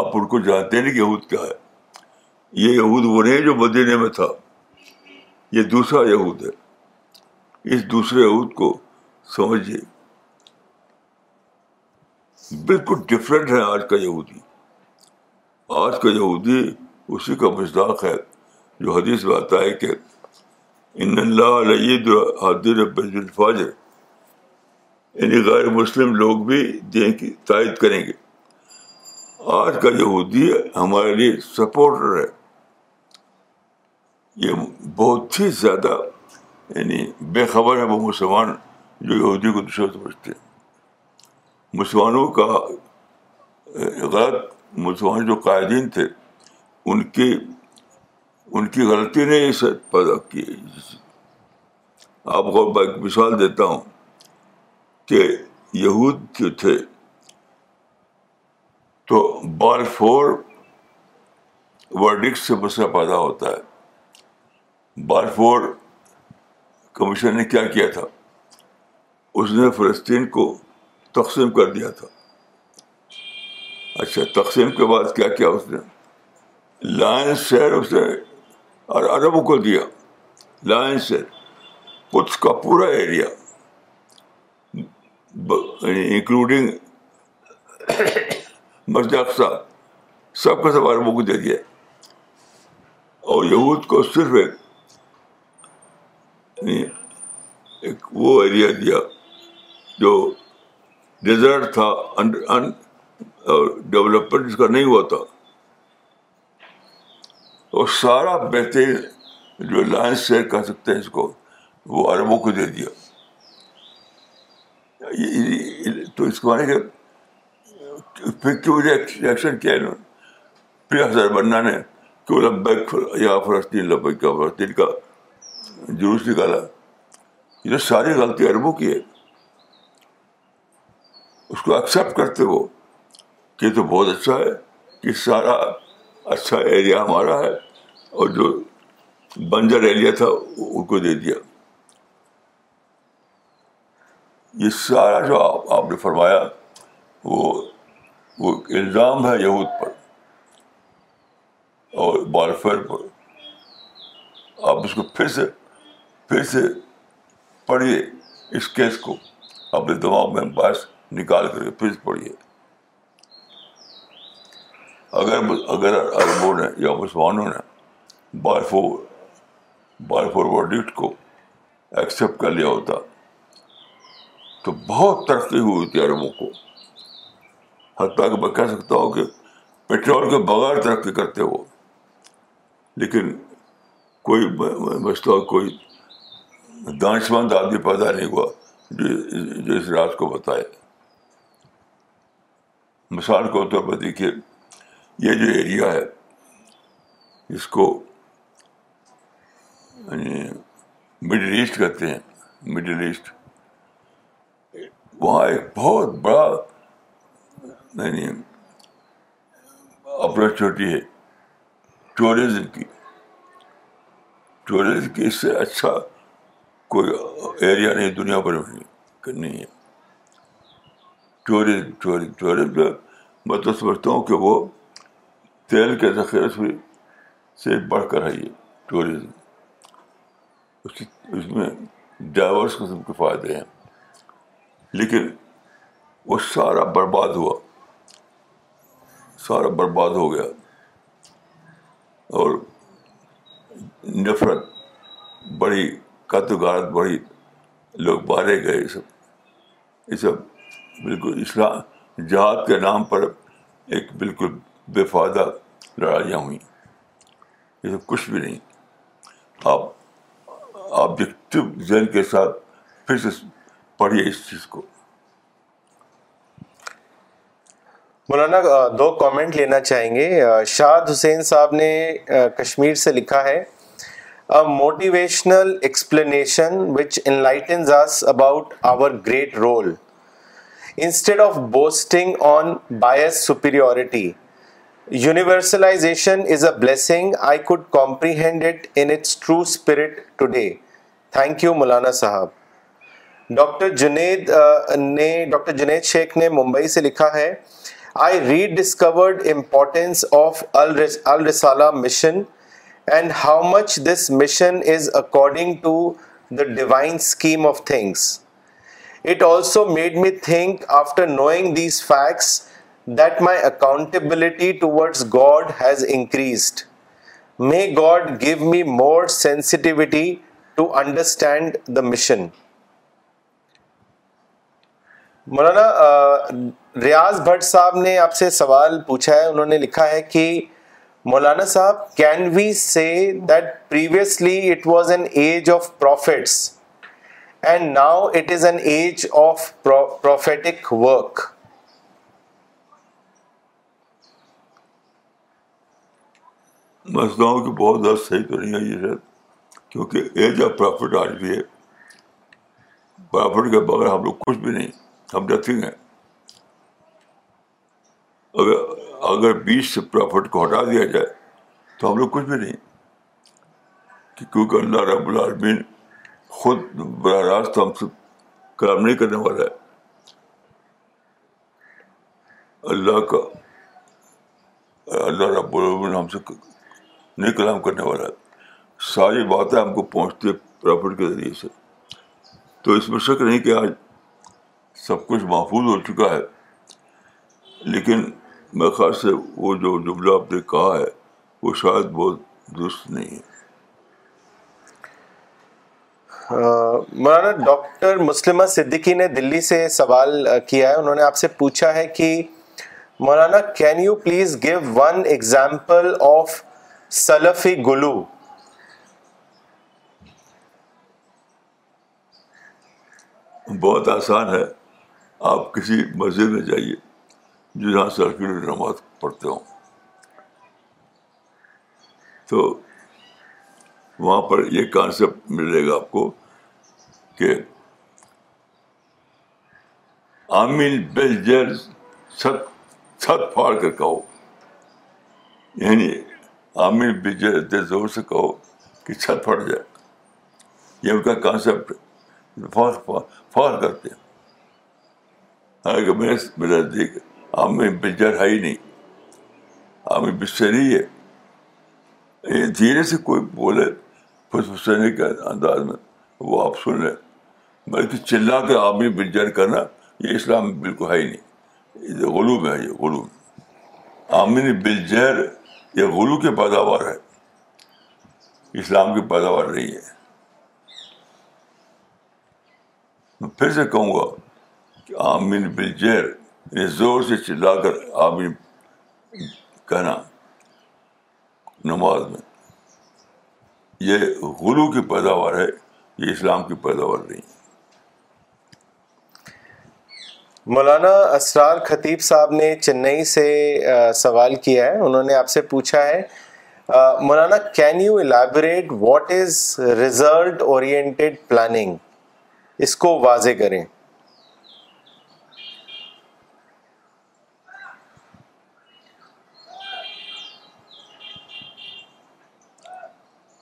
آپ ان کو جانتے ہیں کہ یہود کیا ہے یہ یہود وہ نہیں جو مدینے میں تھا یہ دوسرا یہود ہے اس دوسرے یہود کو سمجھیے بالکل ڈفرینٹ ہے آج کا یہودی آج کا یہودی اسی کا مذاق ہے جو حدیث میں آتا ہے کہ ان اللہ علیہ حادر الفاظ یعنی غیر مسلم لوگ بھی دیں کی تائید کریں گے آج کا یہودی ہمارے لیے سپورٹر ہے یہ بہت ہی زیادہ یعنی بے خبر ہے وہ مسلمان جو یہودی کو دشمن سمجھتے ہیں مسلمانوں کا غلط مسلمان جو قائدین تھے ان کی ان کی غلطی نے یہ سب پیدا کی آپ کو مثال دیتا ہوں کہ یہود جو تھے تو بال فور ورڈکس سے مسئلہ پیدا ہوتا ہے بالفور کمیشن نے کیا کیا تھا اس نے فلسطین کو تقسیم کر دیا تھا اچھا تقسیم کے بعد کیا کیا اس نے لائن شہر اس نے اور عرب کو دیا لائن شہر قدس کا پورا ایریا انکلوڈنگ مجکسہ سب کا سب عربوں کو دے دیا اور یہود کو صرف ایک ایک وہ ایریا دیا جو ڈیزرٹ تھا ڈیولپمنٹ اس کا نہیں ہوا تھا اور سارا بہترین جو لائنس شیئر کر سکتے ہیں اس کو وہ عربوں کو دے دیا تو اس کو کہ پھر کیوں ریئیکشن کیا انہوں نے پھر حضرت بننا نے کیوں لبیک یا فلسطین لبیک یا فلسطین کا جلوس نکالا یہ ساری غلطی عربوں کی ہے اس کو ایکسیپٹ کرتے کہ تو بہت اچھا ہے کہ سارا اچھا ایریا ہمارا ہے اور جو بنجر ایریا تھا ان کو دے دیا یہ سارا جو آپ نے فرمایا وہ وہ الزام ہے یہود پر اور بالفیر آپ اس کو پھر سے پھر سے پڑھیے اس کیس کو اپنے دماغ میں باعث نکال کر کے پھر سے پڑھیے اگر اگر عربوں نے یا مسلمانوں نے بارفو بارفور ورڈکٹ کو ایکسیپٹ کر لیا ہوتا تو بہت ترقی ہوئی تھی عربوں کو حتیٰ کہ میں کہہ سکتا ہوں کہ پیٹرول کے بغیر ترقی کرتے ہو لیکن کوئی مسئلہ کوئی دانشمند آدمی پیدا نہیں ہوا جو اس راز کو بتائے مثال کے طور پر دیکھیے یہ جو ایریا ہے اس کو مڈل یعنی ایسٹ کہتے ہیں مڈل ایسٹ وہاں ایک بہت بڑا یعنی اپرچونیٹی ہے ٹوریزم کی ٹوریزم کی اس سے اچھا کوئی ایریا نہیں دنیا بھر میں نہیں ہے ٹورزم ٹورزم ٹورزم میں تو سمجھتا ہوں کہ وہ تیل کے ذخیرے سے سے بڑھ کر ہے یہ ٹورزم اس اس میں ڈائیورس قسم کے فائدے ہیں لیکن وہ سارا برباد ہوا سارا برباد ہو گیا اور نفرت بڑی قتل غارت بڑھی لوگ مارے گئے یہ سب یہ سب بالکل اسلام جہاد کے نام پر ایک بالکل بے فائدہ لڑائیاں ہوئیں یہ سب کچھ بھی نہیں آپ آبجیکٹو ذہن کے ساتھ پھر سے پڑھیے اس چیز کو مولانا دو کامنٹ لینا چاہیں گے شاد حسین صاحب نے کشمیر سے لکھا ہے a motivational explanation which enlightens us about our great role. Instead of boasting on bias superiority, universalization is a blessing. I could comprehend it in its true spirit today. Thank you Maulana Sahib doctor Junaid نے doctor Junaid شیخ نے ممبئی سے لکھا ہے I read discovered importance of Al-Risala mission and how much this mission is according to the divine scheme of things it also made me think after knowing these facts that my accountability to God has increased may God give me more sensitivity to understand the mission Maulana Riyaz Bhat صاحب نے آپ سے سوال پوچھا ہے انہوں نے لکھا ہے کہ Maulana Sahib can we see that previously it was an age of prophets and now it is an age of prophetic work سمجھتا ہوں کہ بہت زیادہ صحیح تو نہیں ہے یہ شاید کیونکہ ایج آف پرافٹ آج بھی ہے پرافٹ کے بغیر ہم لوگ کچھ بھی نہیں ہم نتھنگ ہیں اگر اگر بیس سے پروفٹ کو ہٹا دیا جائے تو ہم لوگ کچھ بھی نہیں کہ کیونکہ اللہ رب العالمین خود براہ راست ہم سے کلام نہیں کرنے والا ہے اللہ کا اللہ رب العالمین ہم سے نہیں کلام کرنے والا ہے ساری باتیں ہم کو پہنچتی ہے پرافٹ کے ذریعے سے تو اس میں شک نہیں کہ آج سب کچھ محفوظ ہو چکا ہے لیکن میرے خیال سے وہ جو جملہ آپ نے کہا ہے وہ شاید بہت درست نہیں ہے مولانا ڈاکٹر مسلمہ صدیقی نے دلی سے سوال کیا ہے انہوں نے آپ سے پوچھا ہے کہ Maulana can you please give one example of selfie glue بہت آسان ہے آپ کسی مسجد میں جائیے جو جی یہاں سے ہرکیل نماز پڑھتے ہوں تو وہاں پر یہ کانسیپٹ ملے گا آپ کو کہ آمین بیل جیل چھت چھت پھاڑ کر کہو یعنی آمین بیل جیل اتنے زور سے کہو کہ چھت پھٹ جائے یہ ان کا کانسیپٹ فار فاڑ کرتے ہیں حالانکہ ہاں، میں نے دیکھ بجر ہے ہی نہیں آمر نہیں ہے یہ دھیرے سے کوئی بولے کے انداز میں وہ آپ سن لیں بلکہ چلا کے آمین بجر کرنا یہ اسلام بالکل ہے ہی نہیں یہ غلو ہے یہ غلوم آمین بلجہر یہ غلو کی پیداوار ہے اسلام کی پیداوار نہیں ہے میں پھر سے کہوں گا کہ آمین بلجہر یعنی زور سے چلا کر آمین کہنا نماز میں یہ غلو کی پیداوار ہے یہ اسلام کی پیداوار نہیں مولانا اسرار خطیب صاحب نے چنئی سے سوال کیا ہے انہوں نے آپ سے پوچھا ہے Maulana can you elaborate what is result oriented planning اس کو واضح کریں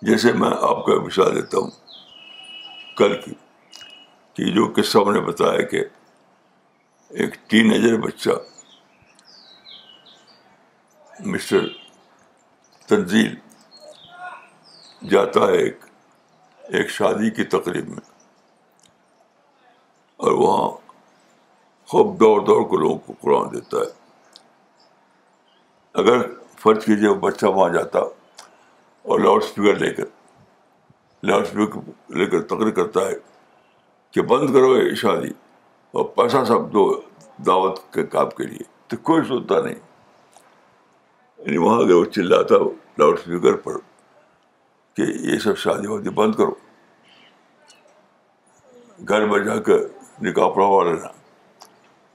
جیسے میں آپ کا بچا دیتا ہوں کل کی کہ جو قصہ ہم نے بتایا کہ ایک ٹین ایجر بچہ مسٹر تنزیل جاتا ہے ایک ایک شادی کی تقریب میں اور وہاں خوب دوڑ دوڑ کو لوگوں کو قرآن دیتا ہے اگر فرض کیجیے وہ بچہ وہاں جاتا اور لاؤڈ اسپیکر لے کر لاؤڈ اسپیکر لے کر تقریر کرتا ہے کہ بند کرو یہ شادی اور پیسہ سب دو دعوت کے کام کے لیے تو کوئی سنتا نہیں یعنی وہاں اگر وہ چلاتا لاؤڈ اسپیکر پر کہ یہ سب شادی وادی بند کرو گھر میں جا کر نکاح ہوا لینا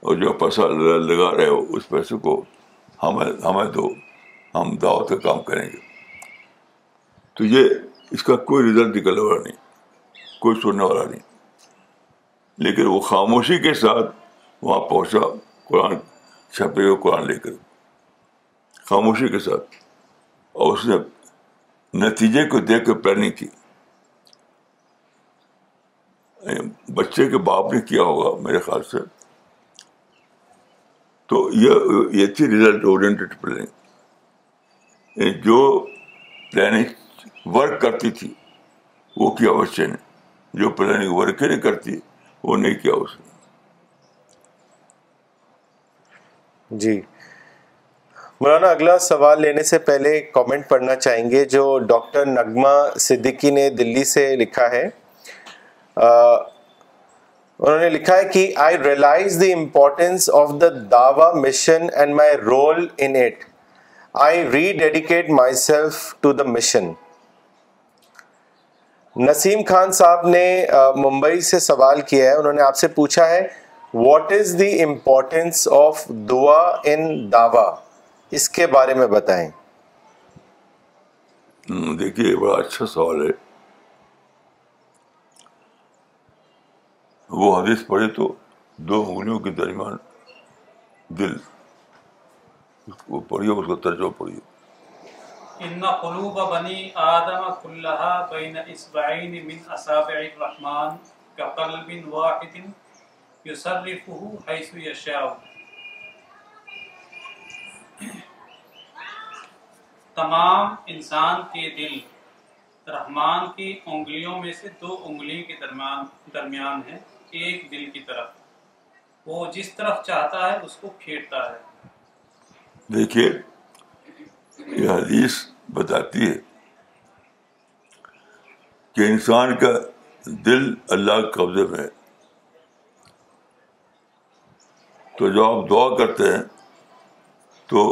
اور جو پیسہ لگا رہے ہو اس پیسے کو ہمیں ہمیں دو ہم دعوت کا کام کریں گے تو یہ اس کا کوئی رزلٹ نکلنے والا نہیں کوئی سننے والا نہیں لیکن وہ خاموشی کے ساتھ وہاں پہنچا قرآن چھپے ہوئے قرآن لے کر خاموشی کے ساتھ اور اس نے نتیجے کو دیکھ کے پلاننگ کی بچے کے باپ نے کیا ہوگا میرے خیال سے تو یہ تھی ریزلٹ اورینٹیڈ پلاننگ جو پلاننگ ورک کرتی تھی وہ کیا نے جو پلاننگ ورک نہیں کرتی وہ نہیں کیا اس نے جی مولانا اگلا سوال لینے سے پہلے کامنٹ پڑھنا چاہیں گے جو ڈاکٹر نگما صدیقی نے دلی سے لکھا ہے انہوں نے لکھا ہے کہ I realise the importance of the Dawa mission and my role and I rededicate myself to the mission Naseem Khan Sahib نے ممبئی سے سوال کیا ہے انہوں نے آپ سے پوچھا ہے what is the importance of دعا ان دعوا اس کے بارے میں بتائیں دیکھیے بڑا اچھا سوال ہے وہ حدیث پڑے تو دو انگلیوں کے درمیان دل پڑھیے اس کا ترجمہ پڑھیے ان قلوب بنی آدم كلها بین اسبعین من اصابع الرحمن كقلب واحد يصرفه حيث يشاء تمام انسان کے دل رحمان کی انگلیوں میں سے دو انگلیوں کے درمیان درمیان ہیں ایک دل کی طرف وہ جس طرف چاہتا ہے اس کو پھیرتا ہے دیکھیے یہ حدیث بتاتی ہے کہ انسان کا دل اللہ کے قبضے میں تو جب آپ دعا کرتے ہیں تو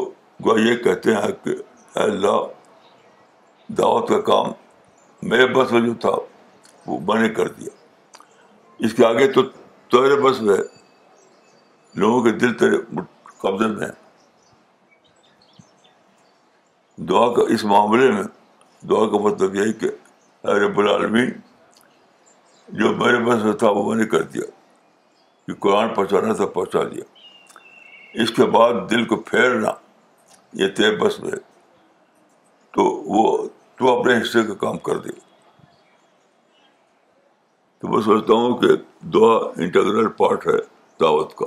وہ یہ کہتے ہیں کہ اللہ دعوت کا کام میرے بس میں جو تھا وہ میں نے کر دیا اس کے آگے تو تیرے بس میں لوگوں کے دل تیرے قبضے میں دعا کا اس معاملے میں دعا کا مطلب یہی کہ العالمین جو میرے بس میں تھا وہ میں نے کر دیا کہ قرآن پہنچانا تھا پہنچا دیا اس کے بعد دل کو پھیرنا یہ تیر بس میں تو وہ تو اپنے حصے کا کام کر دے تو میں سوچتا ہوں کہ دعا انٹرگرل پارٹ ہے دعوت کا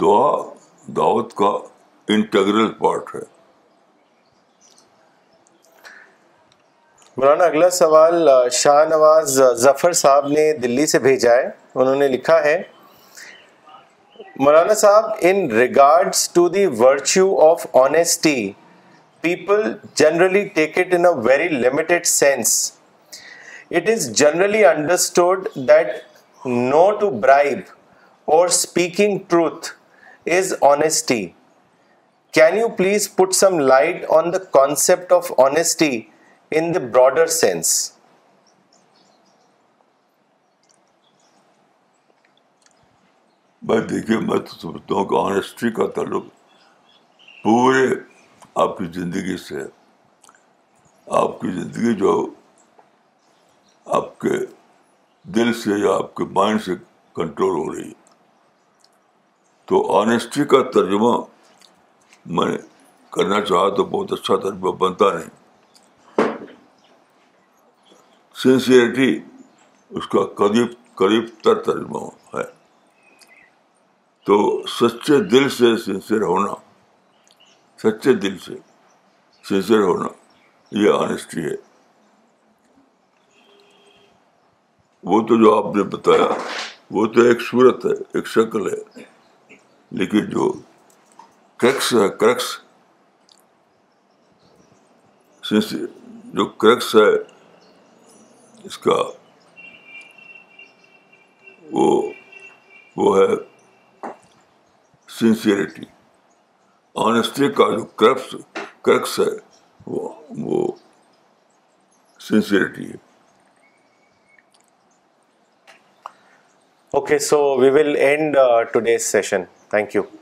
دعا دعوت کا انٹیگرل پارٹ ہے مولانا اگلا سوال شاہ نواز ظفر صاحب نے دلی سے بھیجا ہے انہوں نے لکھا ہے Maulana Sahib in regards to the virtue of honesty people generally take it in very limited sense it is generally understood that no to bribe or speaking truth is honesty can you please put some light on the concept of honesty in the broader sense میں دیکھیے میں تو سمجھتا ہوں کہ honesty کا تعلق پورے آپ کی زندگی سے آپ کی زندگی جو آپ کے دل سے یا آپ کے مائنڈ سے کنٹرول ہو رہی ہے تو آنےسٹی کا ترجمہ میں نے کرنا چاہا تو بہت اچھا تجربہ بنتا نہیں سنسیئرٹی اس کا قریب قریب تر ترجمہ ہے تو سچے دل سے سنسیئر ہونا سچے دل سے سنسیئر ہونا یہ آنےسٹی ہے وہ تو جو آپ نے بتایا وہ تو ایک صورت ہے ایک شکل ہے لیکن جو کرکس جو کرکس ہے اس کا وہ وہ ہے سنسیئرٹی آنےسٹی کا جو کرپس کرکس ہے وہ وہ سنسیئرٹی ہے okay so we will end today session thank you